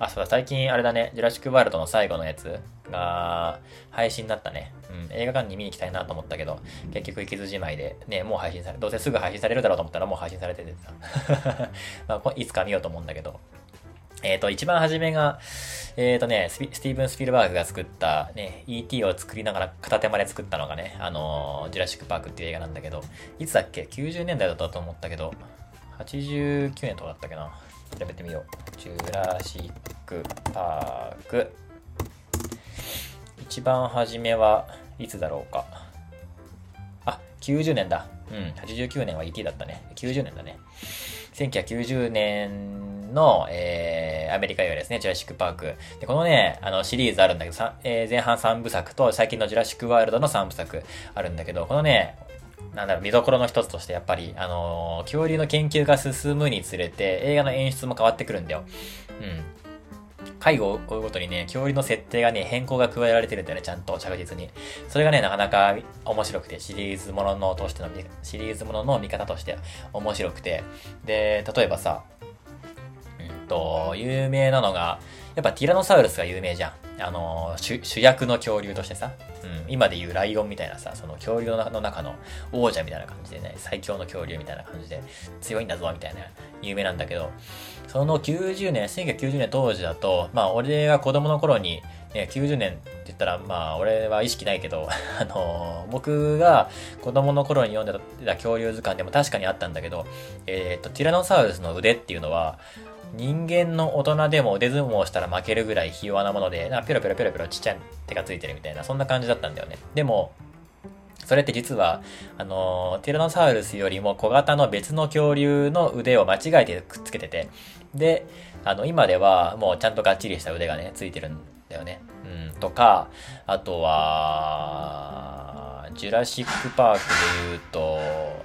あ、そうだ、最近あれだね、ジュラシックワールドの最後のやつが配信になったね。うん、映画館に見に行きたいなと思ったけど、結局行きずじまいで、ね、もう配信され、どうせすぐ配信されるだろうと思ったらもう配信されててさ。[LAUGHS] まあ、いつか見ようと思うんだけど。えっ、ー、と、一番初めが、えっ、ー、とねス、ティーブン・スピルバーグが作った、ね、E.T. を作りながら片手間で作ったのがね、あのー、ジュラシック・パークっていう映画なんだけど、いつだっけ ?90 年代だったと思ったけど、89年とかだったっけな？調べてみよう。ジュラシックパーク。一番初めはいつだろうか。あ、90年だ。うん、89年は ET だったね。90年だね。1990年の、えー、アメリカ映画ですね、ジュラシック・パーク。で、このね、あの、シリーズあるんだけど、えー、前半3部作と最近のジュラシック・ワールドの3部作あるんだけど、このね、なんだろう、見どころの一つとしてやっぱり、あのー、恐竜の研究が進むにつれて、映画の演出も変わってくるんだよ。うん。回を追うごとにね、恐竜の設定がね、変更が加えられてるんだよね、ちゃんと着実に。それがね、なかなか面白くて、シリーズもののとしての、シリーズものの見方として面白くて。で、例えばさ、うんと、有名なのが、やっぱティラノサウルスが有名じゃん。あの主、主役の恐竜としてさ、うん、今で言うライオンみたいなさ、その恐竜の中の王者みたいな感じでね、最強の恐竜みたいな感じで強いんだぞみたいな有名なんだけど、その90年、1990年当時だと、まあ俺が子供の頃に、ね、90年って言ったら、まあ俺は意識ないけど、[LAUGHS] あの僕が子供の頃に読んでた恐竜図鑑でも確かにあったんだけど、えっ、と、ティラノサウルスの腕っていうのは、人間の大人でも腕相撲したら負けるぐらいひ弱なもので、なペロペロペロペロちっちゃい手がついてるみたいな、そんな感じだったんだよね。でも、それって実は、あのティラノサウルスよりも小型の別の恐竜の腕を間違えてくっつけてて、で、あの、今ではもうちゃんとがっちりした腕がね、ついてるんだよね。うん、とか、あとは、ジュラシックパークで言うと、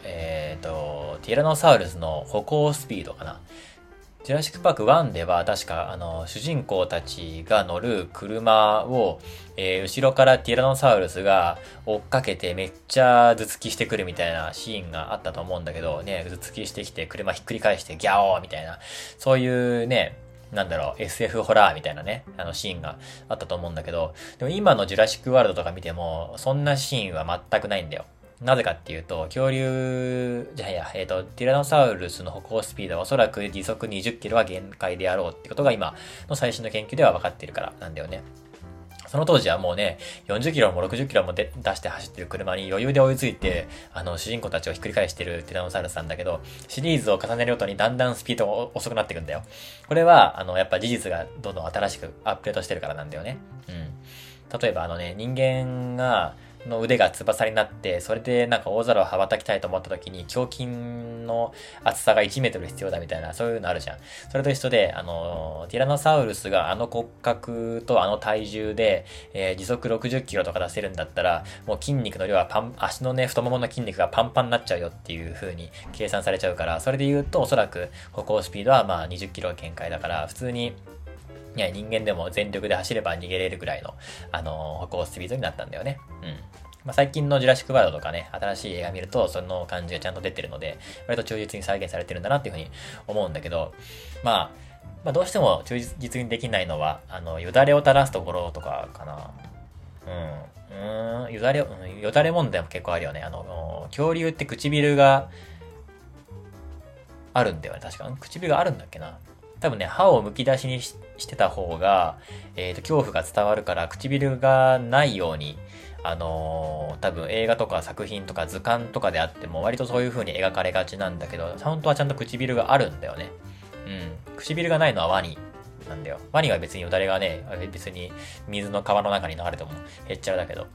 えっ、ー、と、ティラノサウルスの歩行スピードかな。ジュラシックパーク1では確かあの主人公たちが乗る車を、えー、後ろからティラノサウルスが追っかけてめっちゃ頭突きしてくるみたいなシーンがあったと思うんだけどね、頭突きしてきて車ひっくり返してギャオーみたいな、そういうね、なんだろう、SF ホラーみたいなね、あのシーンがあったと思うんだけど、でも今のジュラシックワールドとか見ても、そんなシーンは全くないんだよ。なぜかっていうと、恐竜、じゃあや、えっ、ー、と、ティラノサウルスの歩行スピードはおそらく時速20キロは限界であろうってことが今の最新の研究では分かってるからなんだよね。その当時はもうね、40キロも60キロも出して走ってる車に余裕で追いついて、あの、主人公たちをひっくり返してるティラノサウルスなんだけど、シリーズを重ねるごとにだんだんスピードが遅くなっていくんだよ。これは、あの、やっぱ事実がどんどん新しくアップデートしてるからなんだよね。うん。例えばあのね、人間が、の腕が翼になって、それでなんか大空を羽ばたきたいと思った時に、胸筋の厚さが1メートル必要だみたいな、そういうのあるじゃん。それと一緒で、あの、ティラノサウルスがあの骨格とあの体重で、えー、時速60キロとか出せるんだったら、もう筋肉の量はパン、足のね、太ももの筋肉がパンパンになっちゃうよっていう風に計算されちゃうから、それで言うと、おそらく歩行スピードはまあ20キロ限界だから、普通にいや、人間でも全力で走れば逃げれるぐらいの、あのー、歩行スピードになったんだよね。うん。まあ、最近のジュラシックワールドとかね、新しい映画見ると、その感じがちゃんと出てるので、割と忠実に再現されてるんだなっていうふうに思うんだけど、まあ、まあ、どうしても忠実にできないのは、あの、よだれを垂らすところとかかな。うん。うん、よだれ、うん、よだれ問題も結構あるよね。あの、恐竜って唇があるんだよね、確か。唇があるんだっけな。多分ね、歯をむき出しにししてた方が、えっ、ー、と、恐怖が伝わるから、唇がないように、あのー、多分映画とか作品とか図鑑とかであっても、割とそういう風に描かれがちなんだけど、本当はちゃんと唇があるんだよね。うん。唇がないのはワニなんだよ。ワニは別によだれがね、別に水の川の中に流れてもへっちゃらだけど、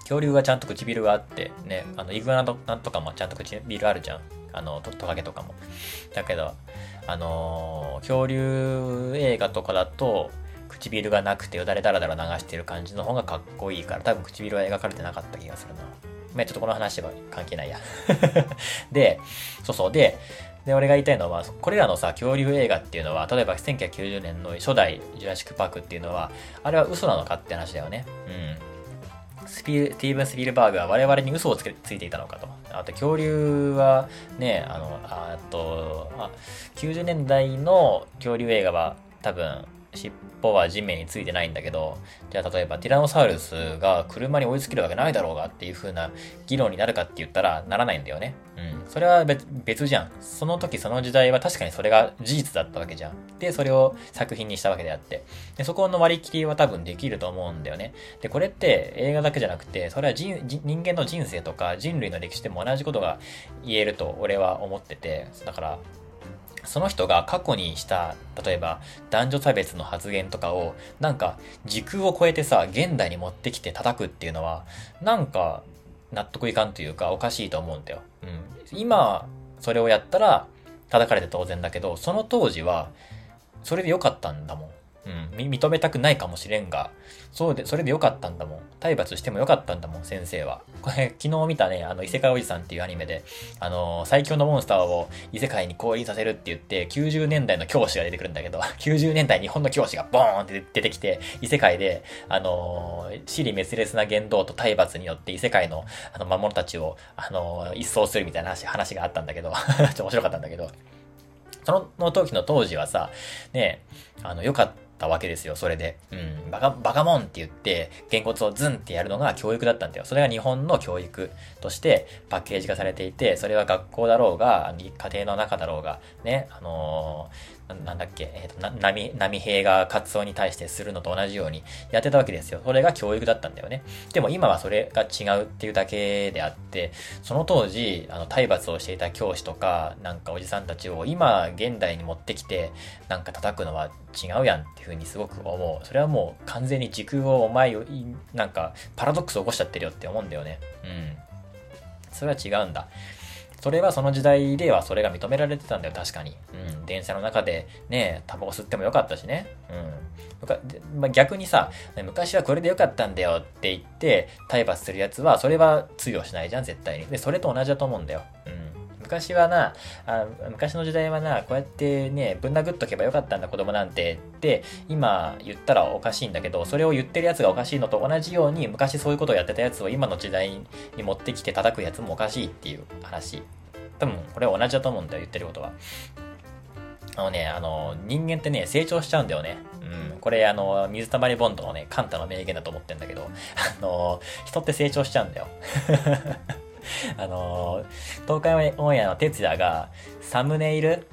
恐竜はちゃんと唇があって、ね、あの、イグアナとかもちゃんと唇あるじゃん。あの、トカゲとかも。だけど、あのー、恐竜映画とかだと、唇がなくてよだれだらだら流してる感じの方がかっこいいから、多分唇は描かれてなかった気がするな。まあ、ちょっとこの話は関係ないや。[LAUGHS] で、そうそう。で、で、俺が言いたいのは、これらのさ、恐竜映画っていうのは、例えば1990年の初代ジュラシック・パークっていうのは、あれは嘘なのかって話だよね。うん。スピル、ティーブン・スピルバーグは我々に嘘をつけついていたのかと。あと、恐竜はね、あの、あと、あ、90年代の恐竜映画は多分、尻尾は地面についてないんだけど、じゃあ例えばティラノサウルスが車に追いつけるわけないだろうがっていう風な議論になるかって言ったらならないんだよね。うん。それは別じゃん。その時その時代は確かにそれが事実だったわけじゃん。で、それを作品にしたわけであって。で、そこの割り切りは多分できると思うんだよね。で、これって映画だけじゃなくて、それは人間の人生とか人類の歴史でも同じことが言えると俺は思ってて、だから、その人が過去にした、例えば男女差別の発言とかを、なんか時空を超えてさ、現代に持ってきて叩くっていうのは、なんか納得いかんというかおかしいと思うんだよ。うん。今、それをやったら叩かれて当然だけど、その当時は、それで良かったんだもん。うん、認めたくないかもしれんが、そうで、それでよかったんだもん。体罰してもよかったんだもん、先生は。これ、昨日見たね、あの、異世界おじさんっていうアニメで、あの最強のモンスターを異世界に降臨させるって言って、90年代の教師が出てくるんだけど、[LAUGHS] 90年代日本の教師がボーンって出てきて、異世界で、あの死に滅裂な言動と体罰によって異世界の、あの、魔物たちを、あの一掃するみたいな話、話があったんだけど、[LAUGHS] ちょっと面白かったんだけど、その時の当時はさ、ね、あの、よかった、たわけですよ、それで。うん、バカ、バカモンって言って、げんこつをズンってやるのが教育だったんだよ。それが日本の教育としてパッケージ化されていて、それは学校だろうが、家庭の中だろうが、ね、あのーなんだっけ、えっ、ー、と、な、波、波平がカツオに対してするのと同じようにやってたわけですよ。それが教育だったんだよね。でも今はそれが違うっていうだけであって、その当時、あの、体罰をしていた教師とか、なんかおじさんたちを今、現代に持ってきて、なんか叩くのは違うやんっていうふうにすごく思う。それはもう完全に時空をお前を、なんか、パラドックスを起こしちゃってるよって思うんだよね。うん。それは違うんだ。それはその時代ではそれが認められてたんだよ、確かに。うん。電車の中でね、タバコ吸ってもよかったしね。うん。まあ、逆にさ、昔はこれでよかったんだよって言って、体罰するやつは、それは通用しないじゃん、絶対に。で、それと同じだと思うんだよ。うん。昔はなあ、昔の時代はな、こうやってね、ぶん殴っとけばよかったんだ子供なんてって、今言ったらおかしいんだけど、それを言ってるやつがおかしいのと同じように、昔そういうことをやってたやつを今の時代に持ってきて叩くやつもおかしいっていう話。多分、これは同じだと思うんだよ、言ってることは。あのね、あの、人間ってね、成長しちゃうんだよね。うん。これ、あの、水溜りボンドのね、カンタの名言だと思ってんだけど、あの、人って成長しちゃうんだよ。[LAUGHS] [LAUGHS] あの東海オンエアの哲也が、サムネイル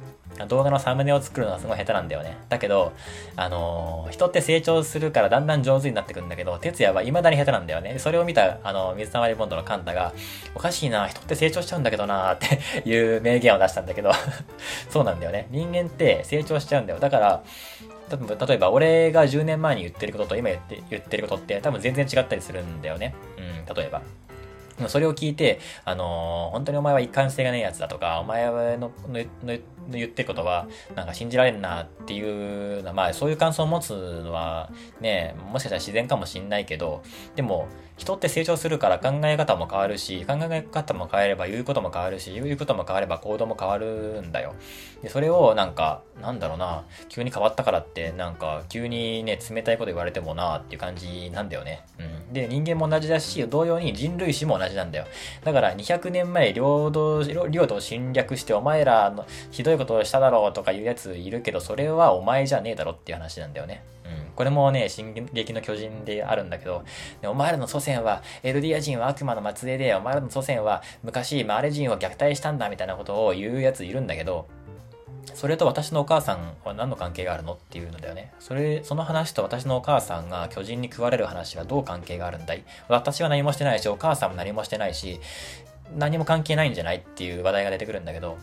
動画のサムネを作るのはすごい下手なんだよね。だけど、あのー、人って成長するからだんだん上手になってくんだけど、哲也は未だに下手なんだよね。それを見た、あの、水溜りボンドのカンタが、おかしいな、人って成長しちゃうんだけどな、っていう名言を出したんだけど [LAUGHS] そうなんだよね。人間って成長しちゃうんだよ。だから、例えば俺が10年前に言ってることと今言って言ってることって多分全然違ったりするんだよね。うん、例えば。それを聞いて、あのー、本当にお前は一貫性がねえやつだとか、お前の言ってることは、なんか信じられんなっていうまあそういう感想を持つのは、ね、もしかしたら自然かもしんないけど、でも、人って成長するから考え方も変わるし、考え方も変えれば言うことも変わるし、言うことも変われば行動も変わるんだよ。で、それをなんか、なんだろうな、急に変わったからって、なんか、急にね、冷たいこと言われてもなっていう感じなんだよね。うん。で、人間も同じだし、同様に人類史も同じなんだよ。だから200年前領土、領土を侵略してお前らのひどいことをしただろうとかいうやついるけど、それはお前じゃねえだろっていう話なんだよね。うんこれもね、進撃の巨人であるんだけど、お前らの祖先は、エルディア人は悪魔の末裔で、お前らの祖先は昔マーレ人を虐待したんだみたいなことを言うやついるんだけど、それと私のお母さんは何の関係があるのっていうのだよね。それ、その話と私のお母さんが巨人に食われる話はどう関係があるんだい？私は何もしてないし、お母さんも何もしてないし、何も関係ないんじゃないっていう話題が出てくるんだけど、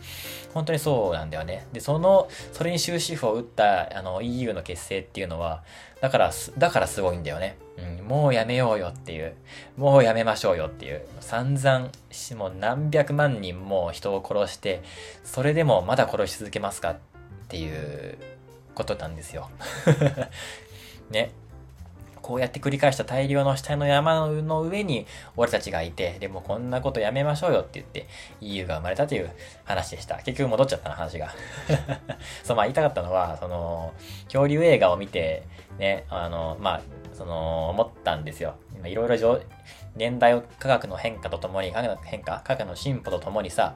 本当にそうなんだよね。で、その、それに終止符を打った、あの、EU の結成っていうのは、だから、だからすごいんだよね。うん、もうやめようよっていう、もうやめましょうよっていう、散々、もう何百万人も人を殺して、それでもまだ殺し続けますかっていうことなんですよ。[LAUGHS] ね。こうやって繰り返した大量の死体の山の上に俺たちがいて、でもこんなことやめましょうよって言って EU が生まれたという話でした。結局戻っちゃったな話が。[LAUGHS] そう、まあ言いたかったのは、その、恐竜映画を見て、ね、あの、まあ、その、思ったんですよ。いろいろ年代科学の変化とともに、科学の変化、科学の進歩とともにさ、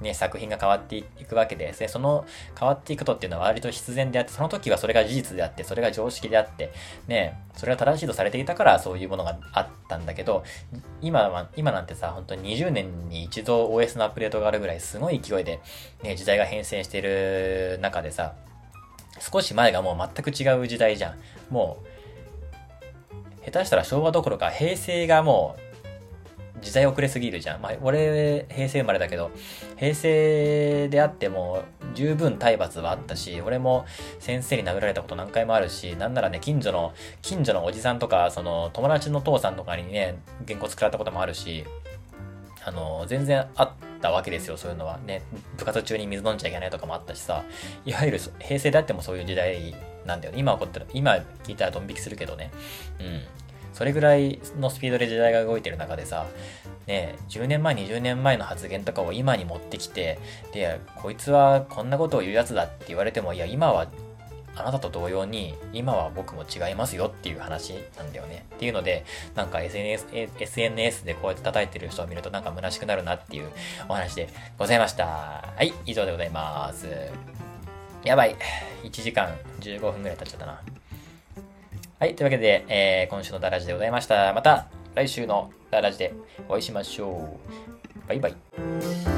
ね、作品が変わっていくわけで、でその変わっていくことっていうのは割と必然であって、その時はそれが事実であって、それが常識であって、ね、それが正しいとされていたからそういうものがあったんだけど、今は、今なんてさ、本当に20年に一度 OS のアップデートがあるぐらいすごい勢いで、ね、時代が変遷している中でさ、少し前がもう全く違う時代じゃん。もう、下手したら昭和どころか平成がもう時代遅れすぎるじゃん。まあ、俺、平成生まれだけど、平成であっても十分体罰はあったし、俺も先生に殴られたこと何回もあるし、なんならね、近所の、近所のおじさんとか、その友達の父さんとかにね、原稿作られたこともあるし、あの、全然あったわけですよ、そういうのは。ね、部活中に水飲んじゃいけないとかもあったしさ、いわゆる平成であってもそういう時代なんだよね。今起こったら、今聞いたらドン引きするけどね。うん。それぐらいのスピードで時代が動いてる中でさ、ね、10年前、20年前の発言とかを今に持ってきて、で、こいつはこんなことを言うやつだって言われても、いや、今はあなたと同様に、今は僕も違いますよっていう話なんだよね。っていうので、なんか SNS、SNS でこうやって叩いてる人を見るとなんか虚しくなるなっていうお話でございました。はい、以上でございます。やばい。1時間15分ぐらい経っちゃったな。はい、というわけで、えー今週のダラジでございました。また来週のダラジでお会いしましょう。バイバイ。